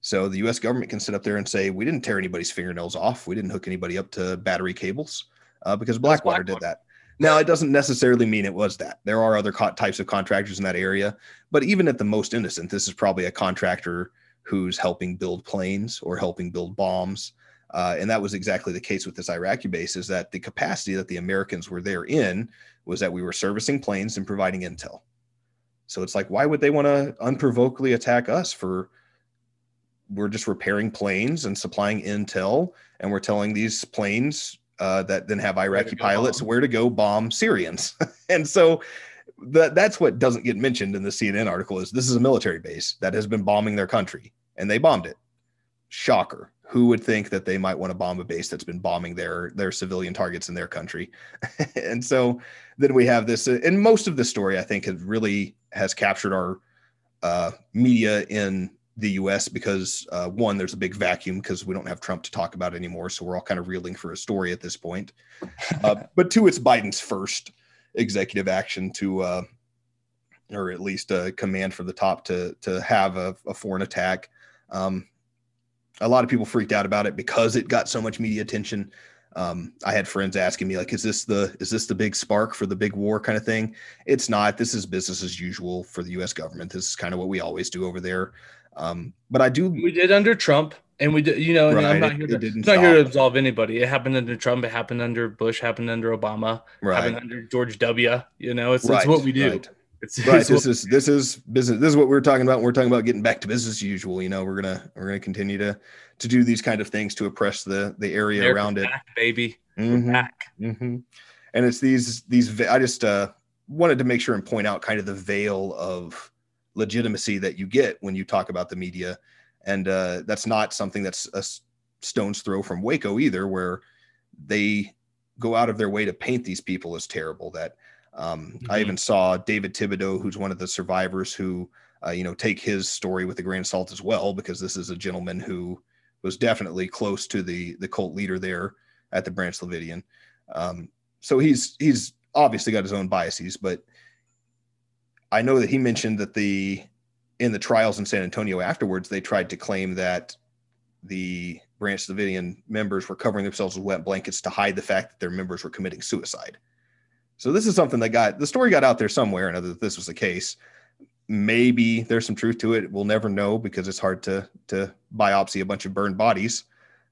So the US government can sit up there and say, we didn't tear anybody's fingernails off. We didn't hook anybody up to battery cables uh, because Blackwater, did that. Now, it doesn't necessarily mean it was that. There are other co- types of contractors in that area. But even at the most innocent, this is probably a contractor who's helping build planes or helping build bombs. Uh, and that was exactly the case with this Iraqi base is that the capacity that the Americans were there in was that we were servicing planes and providing intel. So it's like, why would they want to unprovokedly attack us for we're just repairing planes and supplying intel and we're telling these planes uh, that then have Iraqi pilots bomb. where to go bomb Syrians. and so that that's what doesn't get mentioned in the CNN article is this is a military base that has been bombing their country and they bombed it. Shocker. Who would think that they might want to bomb a base that's been bombing their their civilian targets in their country? and so then we have this and most of the story I think has really has captured our uh, media in the US because uh, one, there's a big vacuum because we don't have Trump to talk about anymore. So we're all kind of reeling for a story at this point. Uh, but two, it's Biden's first executive action to, uh, or at least a command from the top to to have a, a foreign attack. Um, a lot of people freaked out about it because it got so much media attention. Um, I had friends asking me like, "Is this the is this the big spark for the big war kind of thing?" It's not. This is business as usual for the U.S. government. This is kind of what we always do over there. Um, but I do We did under Trump, and we did, you know, and I'm not here it to, didn't not here to absolve anybody. It happened under Trump. It happened under Bush. Happened under Obama. right. Happened under George W. You know, it's, right, it's what we do. Right. It's, right it's this is this is business this is what we're talking about we're talking about getting back to business as usual you know we're gonna we're gonna continue to to do these kind of things to oppress the the area America's around it baby. We're Mhm, back. mhm. and it's these these i just uh wanted to make sure and point out kind of the veil of legitimacy that you get when you talk about the media and uh that's not something that's a stone's throw from waco either where they go out of their way to paint these people as terrible that um, I Mhm. even saw David Thibodeau, who's one of the survivors, who uh, you know take his story with a grain of salt as well, because this is a gentleman who was definitely close to the the cult leader there at the Branch Davidian. Um, so he's he's obviously got his own biases, but I know that he mentioned that the in the trials in San Antonio afterwards, they tried to claim that the Branch Davidian members were covering themselves with wet blankets to hide the fact that their members were committing suicide. So this is something that got the story got out there somewhere, and that this was the case. Maybe there's some truth to it. We'll never know because it's hard to to biopsy a bunch of burned bodies.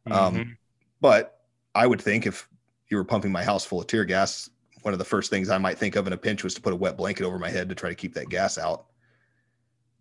Um, Mhm. But I would think if you were pumping my house full of tear gas, one of the first things I might think of in a pinch was to put a wet blanket over my head to try to keep that gas out.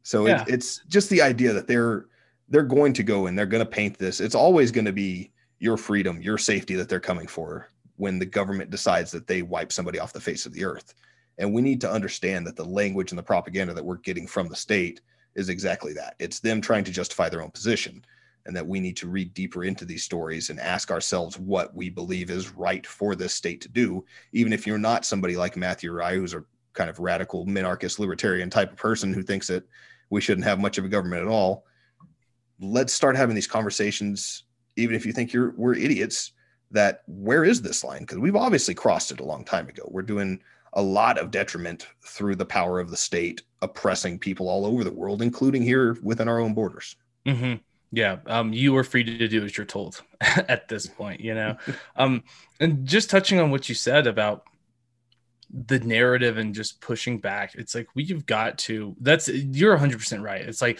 So Yeah. it, it's just the idea that they're they're going to go and they're going to paint this. It's always going to be your freedom, your safety that they're coming for when the government decides that they wipe somebody off the face of the earth. And we need to understand that the language and the propaganda that we're getting from the state is exactly that. It's them trying to justify their own position, and that we need to read deeper into these stories and ask ourselves what we believe is right for this state to do, even if you're not somebody like Matthew Rye, who's a kind of radical minarchist libertarian type of person who thinks that we shouldn't have much of a government at all. Let's start having these conversations, even if you think you're we're idiots. That where is this line? Because we've obviously crossed it a long time ago. We're doing a lot of detriment through the power of the state oppressing people all over the world, including here within our own borders. Mm-hmm. Yeah, um, you are free to do as you're told at this point, you know. um, and just touching on what you said about the narrative and just pushing back, it's like we've got to. That's you're 100 percent right. It's like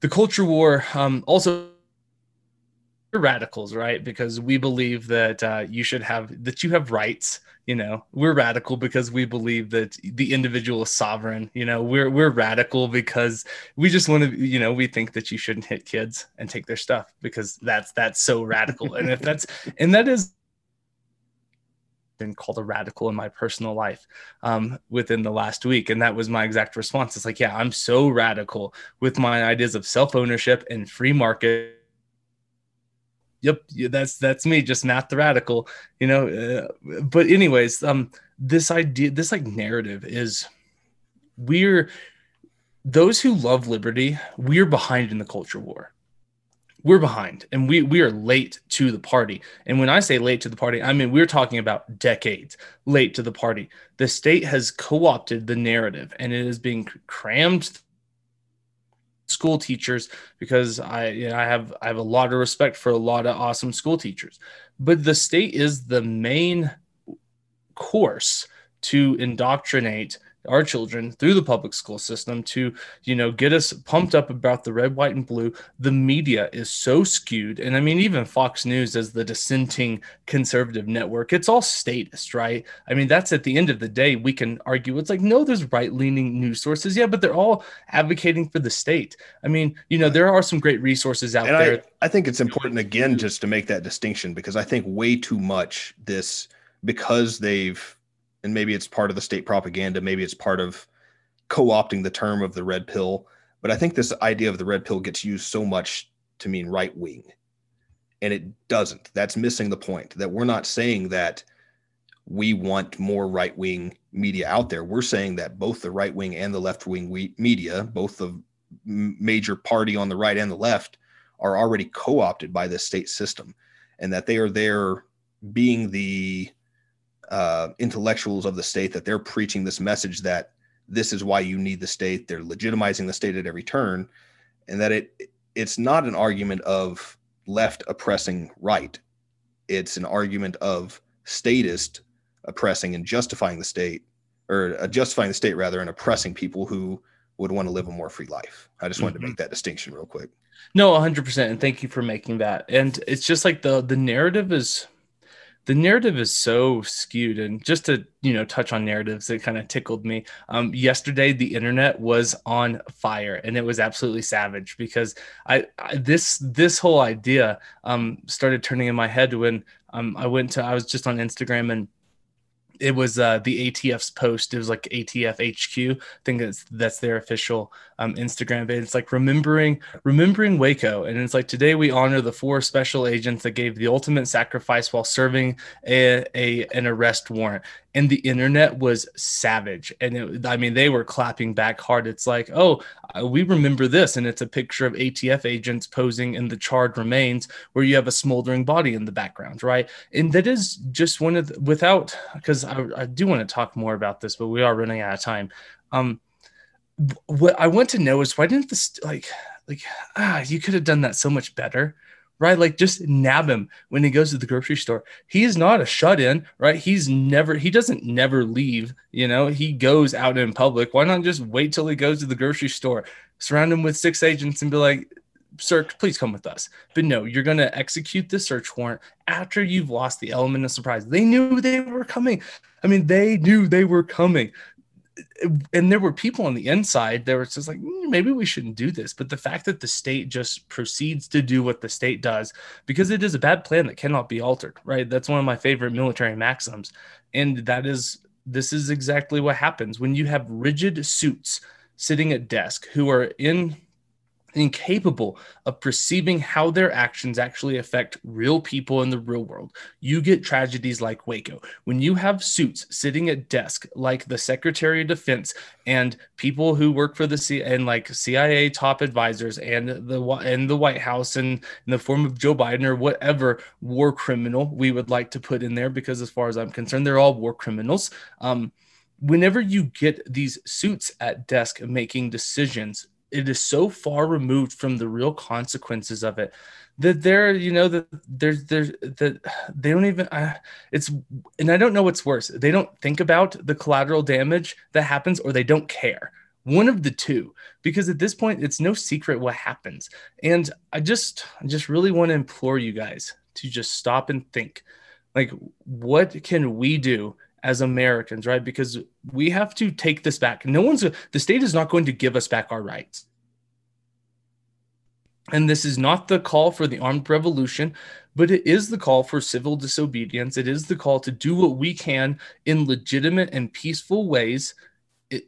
the culture war. Um, also radicals, right? Because we believe that uh, you should have that you have rights. You know, we're radical because we believe that the individual is sovereign. You know, we're we're radical because we just want to. You know, we think that you shouldn't hit kids and take their stuff because that's that's so radical. and if that's and that is been called a radical in my personal life um, within the last week. And that was my exact response. It's like, yeah, I'm so radical with my ideas of self ownership and free market yep that's that's me just not the radical you know uh, but anyways um this idea this like narrative is we're those who love liberty we're behind in the culture war. We're behind and we we are late to the party. And when i say late to the party i mean we're talking about decades late to the party. The state has co-opted the narrative and it is being crammed school teachers because I you know, I have I have a lot of respect for a lot of awesome school teachers. But the state is the main course to indoctrinate our children through the public school system to you know get us pumped up about the red white and blue. The media is so skewed. And i mean even fox news as the dissenting conservative network it's all statist right? I mean that's at the end of the day we can argue it's like no there's right leaning news sources. Yeah but they're all advocating for the state. I mean you know there are some great resources out and there. I, I think it's important again just to make that distinction because i think way too much this because they've and maybe it's part of the state propaganda, maybe it's part of co-opting the term of the red pill. But I think this idea of the red pill gets used so much to mean right wing. And it doesn't. That's missing the point that we're not saying that we want more right wing media out there. We're saying that both the right wing and the left wing media, both the major party on the right and the left, are already co opted by the state system and that they are there being the uh, intellectuals of the state that they're preaching this message that this is why you need the state. They're legitimizing the state at every turn, and that it it's not an argument of left oppressing right. It's an argument of statist oppressing and justifying the state, or uh, justifying the state rather, and oppressing people who would want to live a more free life. I just wanted mm-hmm. to make that distinction real quick. No, 100%. And thank you for making that. And it's just like the the narrative is the narrative is so skewed and just to you know touch on narratives it kind of tickled me. Um, yesterday the internet was on fire and it was absolutely savage because i, I this this whole idea um, started turning in my head when um, i went to i was just on instagram and it was uh, the ATF's post. It was like ATF HQ. I think that's that's their official um, Instagram. It's like remembering remembering Waco, and it's like today we honor the four special agents that gave the ultimate sacrifice while serving a, a an arrest warrant and the internet was savage. And it, i mean they were clapping back hard. It's like oh uh, we remember this. And it's a picture of atf agents posing in the charred remains where you have a smoldering body in the background right? And that is just one of the, without because I, I do want to talk more about this but we are running out of time. Um what i want to know is why didn't this like like ah you could have done that so much better right? Like just nab him when he goes to the grocery store. He is not a shut in, right? He's never, he doesn't never leave, you know, he goes out in public. Why not just wait till he goes to the grocery store, surround him with six agents and be like, sir, please come with us. But no, you're going to execute the search warrant after you've lost the element of surprise. They knew they were coming. I mean, they knew they were coming and there were people on the inside that were just like mm, maybe we shouldn't do this. But the fact that the state just proceeds to do what the state does because it is a bad plan that cannot be altered right? That's one of my favorite military maxims. And that is this is exactly what happens when you have rigid suits sitting at desk who are in incapable of perceiving how their actions actually affect real people in the real world. You get tragedies like Waco. When you have suits sitting at desk like the Secretary of Defense and people who work for the C and like CIA top advisors and the and the White House and in the form of Joe Biden or whatever war criminal we would like to put in there because as far as I'm concerned they're all war criminals. Um, whenever you get these suits at desk making decisions it is so far removed from the real consequences of it that they're you know that there's there's that they don't even uh, it's and i don't know what's worse. They don't think about the collateral damage that happens or they don't care. One of the two because at this point it's no secret what happens. And i just i just really want to implore you guys to just stop and think like what can we do as Americans, right? Because we have to take this back. No one's, the state is not going to give us back our rights. And this is not the call for the armed revolution, but it is the call for civil disobedience. It is the call to do what we can in legitimate and peaceful ways.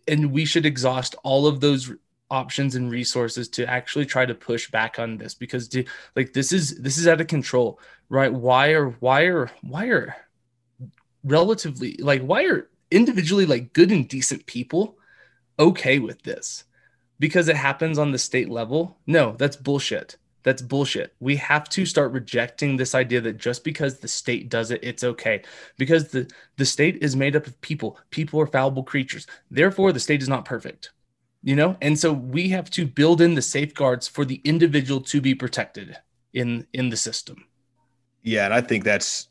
And we should exhaust all of those options and resources to actually try to push back on this because to, like this is this is out of control right why are why are why are relatively like why are individually like good and decent people okay with this? Because it happens on the state level? No that's bullshit. That's bullshit. We have to start rejecting this idea that just because the state does it it's okay. Because the the state is made up of people. People are fallible creatures. Therefore the state is not perfect you know? And so we have to build in the safeguards for the individual to be protected in in the system. Yeah and i think that's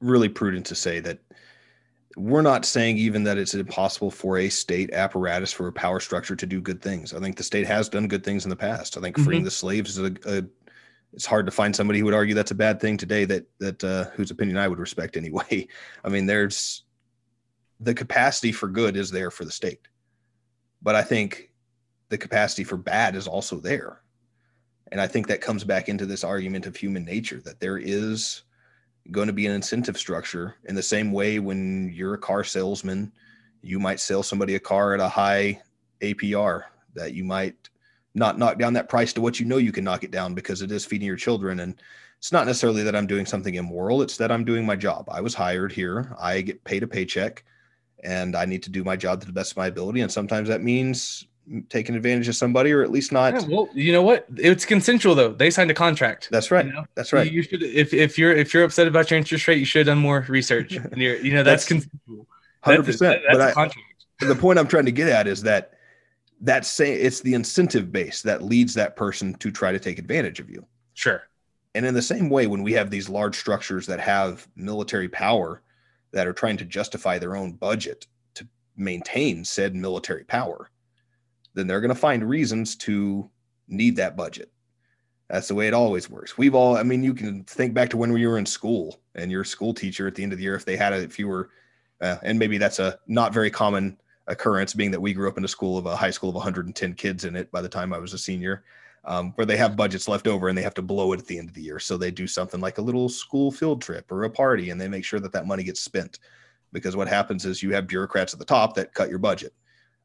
really prudent to say that we're not saying even that it's impossible for a state apparatus for a power structure to do good things. I think the state has done good things in the past. I think mm-hmm. freeing the slaves is a, a, it's hard to find somebody who would argue that's a bad thing today that that uh, whose opinion I would respect anyway. I mean, there's the capacity for good is there for the state, but I think the capacity for bad is also there, and I think that comes back into this argument of human nature that there is going to be an incentive structure in the same way when you're a car salesman you might sell somebody a car at a high apr that you might not knock down that price to what you know you can knock it down because it is feeding your children. And it's not necessarily that i'm doing something immoral it's that i'm doing my job. I was hired here i get paid a paycheck and i need to do my job to the best of my ability. And sometimes that means taking advantage of somebody or at least not. Yeah, well, you know what? It's consensual though. They signed a contract. That's right. You know? That's right. You should if, if you're if you're upset about your interest rate, you should have done more research. And you're you know that's, that's consensual. Hundred percent. But I, the point I'm trying to get at is that that's say it's the incentive base that leads that person to try to take advantage of you. Sure. And in the same way, when we have these large structures that have military power that are trying to justify their own budget to maintain said military power, then they're going to find reasons to need that budget. That's the way it always works. We've all, I mean, you can think back to when we were in school and your school teacher at the end of the year, if they had it, if you were, uh, and maybe that's a not very common occurrence, being that we grew up in a school of a high school of 110 kids in it by the time I was a senior, um, where they have budgets left over and they have to blow it at the end of the year. So they do something like a little school field trip or a party and they make sure that that money gets spent. Because what happens is you have bureaucrats at the top that cut your budget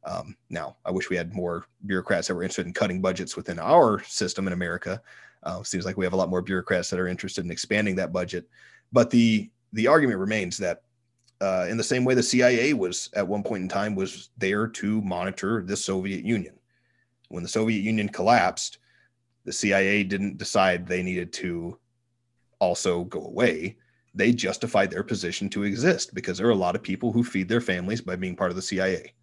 um, now, I wish we had more bureaucrats that were interested in cutting budgets within our system in America. Uh, seems like we have a lot more bureaucrats that are interested in expanding that budget. But the the argument remains that uh, in the same way the CIA was at one point in time was there to monitor the Soviet Union. When the Soviet Union collapsed, the CIA didn't decide they needed to also go away. They justified their position to exist because there are a lot of people who feed their families by being part of the CIA.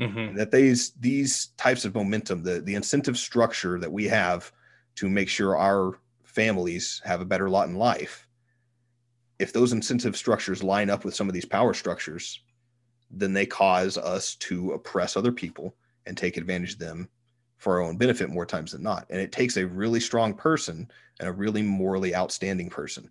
Mm-hmm. That these these types of momentum, the the incentive structure that we have to make sure our families have a better lot in life, if those incentive structures line up with some of these power structures, then they cause us to oppress other people and take advantage of them for our own benefit more times than not. And it takes a really strong person and a really morally outstanding person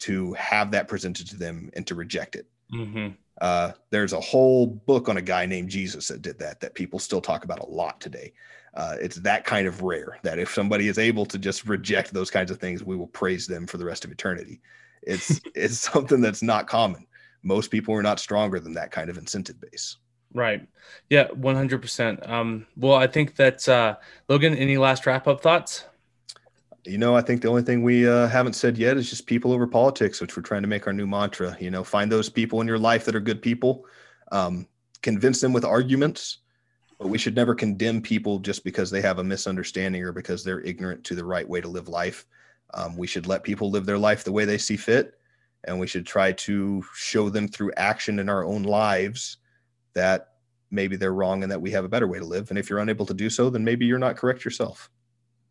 to have that presented to them and to reject it. Mm-hmm. Uh, there's a whole book on a guy named Jesus that did that, that people still talk about a lot today. Uh, it's that kind of rare that if somebody is able to just reject those kinds of things, we will praise them for the rest of eternity. It's it's something that's not common. Most people are not stronger than that kind of incentive base. Right. Yeah, 100%. Um, well, I think that, uh, Logan, any last wrap up thoughts? You know, I think the only thing we uh, haven't said yet is just people over politics, which we're trying to make our new mantra. You know, find those people in your life that are good people, um, convince them with arguments, but we should never condemn people just because they have a misunderstanding or because they're ignorant to the right way to live life. Um, we should let people live their life the way they see fit, and we should try to show them through action in our own lives that maybe they're wrong and that we have a better way to live. And if you're unable to do so, then maybe you're not correct yourself.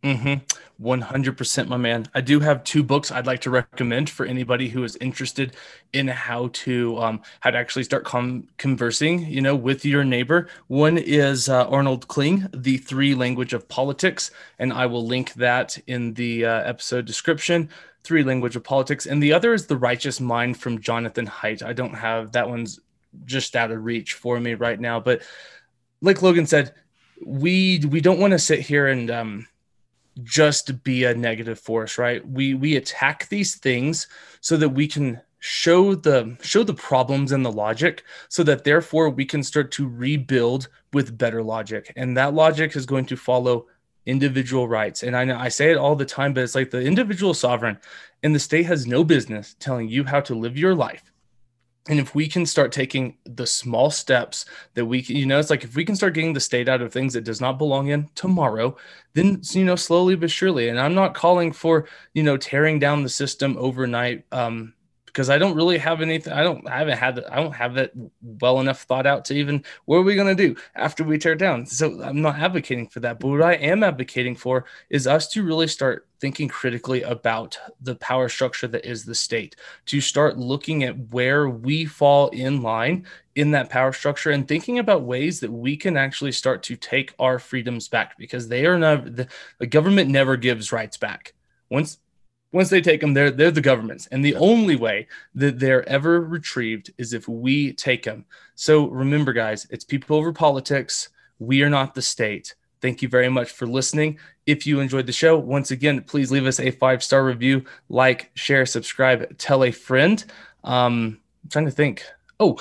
Mm-hmm. 100%, my man. I do have two books I'd like to recommend for anybody who is interested in how to um, how to actually start com- conversing, you know, with your neighbor. One is uh, Arnold Kling, The Three Language of Politics, and I will link that in the uh, episode description. Three Language of Politics, and the other is The Righteous Mind from Jonathan Haidt. I don't have that one's just out of reach for me right now, but like Logan said, we we don't want to sit here and um, just be a negative force, right? We we attack these things so that we can show the show the problems and the logic so that therefore we can start to rebuild with better logic. And that logic is going to follow individual rights. And I know I say it all the time, but it's like the individual sovereign and the state has no business telling you how to live your life and if we can start taking the small steps that we can, you know, it's like if we can start getting the state out of things it does not belong in tomorrow, then, you know, slowly but surely. And I'm not calling for, you know, tearing down the system overnight. Um, because I don't really have anything. I don't I haven't had I don't have that well enough thought out to even what are we gonna do after we tear down. So I'm not advocating for that. But what I am advocating for is us to really start thinking critically about the power structure that is the state, to start looking at where we fall in line in that power structure and thinking about ways that we can actually start to take our freedoms back because they are never the, the government never gives rights back. Once once they take them, they're they're the government's, and the only way that they're ever retrieved is if we take them. So remember, guys, it's people over politics. We are not the state. Thank you very much for listening. If you enjoyed the show, once again, please leave us a five star review, like, share, subscribe, tell a friend. Um, I'm trying to think. Oh,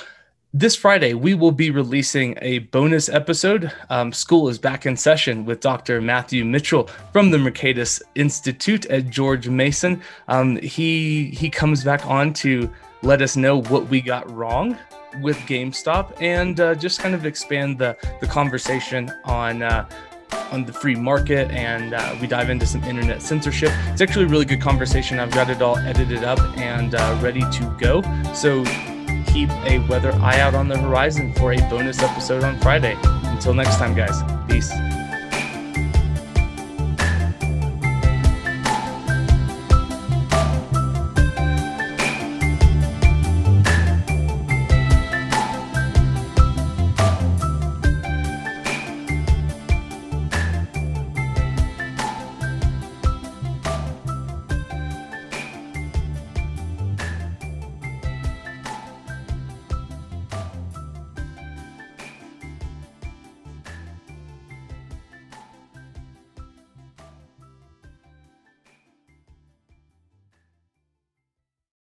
this Friday, we will be releasing a bonus episode. Um, school is back in session with Dr. Matthew Mitchell from the Mercatus Institute at George Mason. Um, he he comes back on to let us know what we got wrong with GameStop and uh, just kind of expand the the conversation on. Uh, on the free market, and uh, we dive into some internet censorship. It's actually a really good conversation. I've got it all edited up and uh, ready to go. So keep a weather eye out on the horizon for a bonus episode on Friday. Until next time, guys, peace.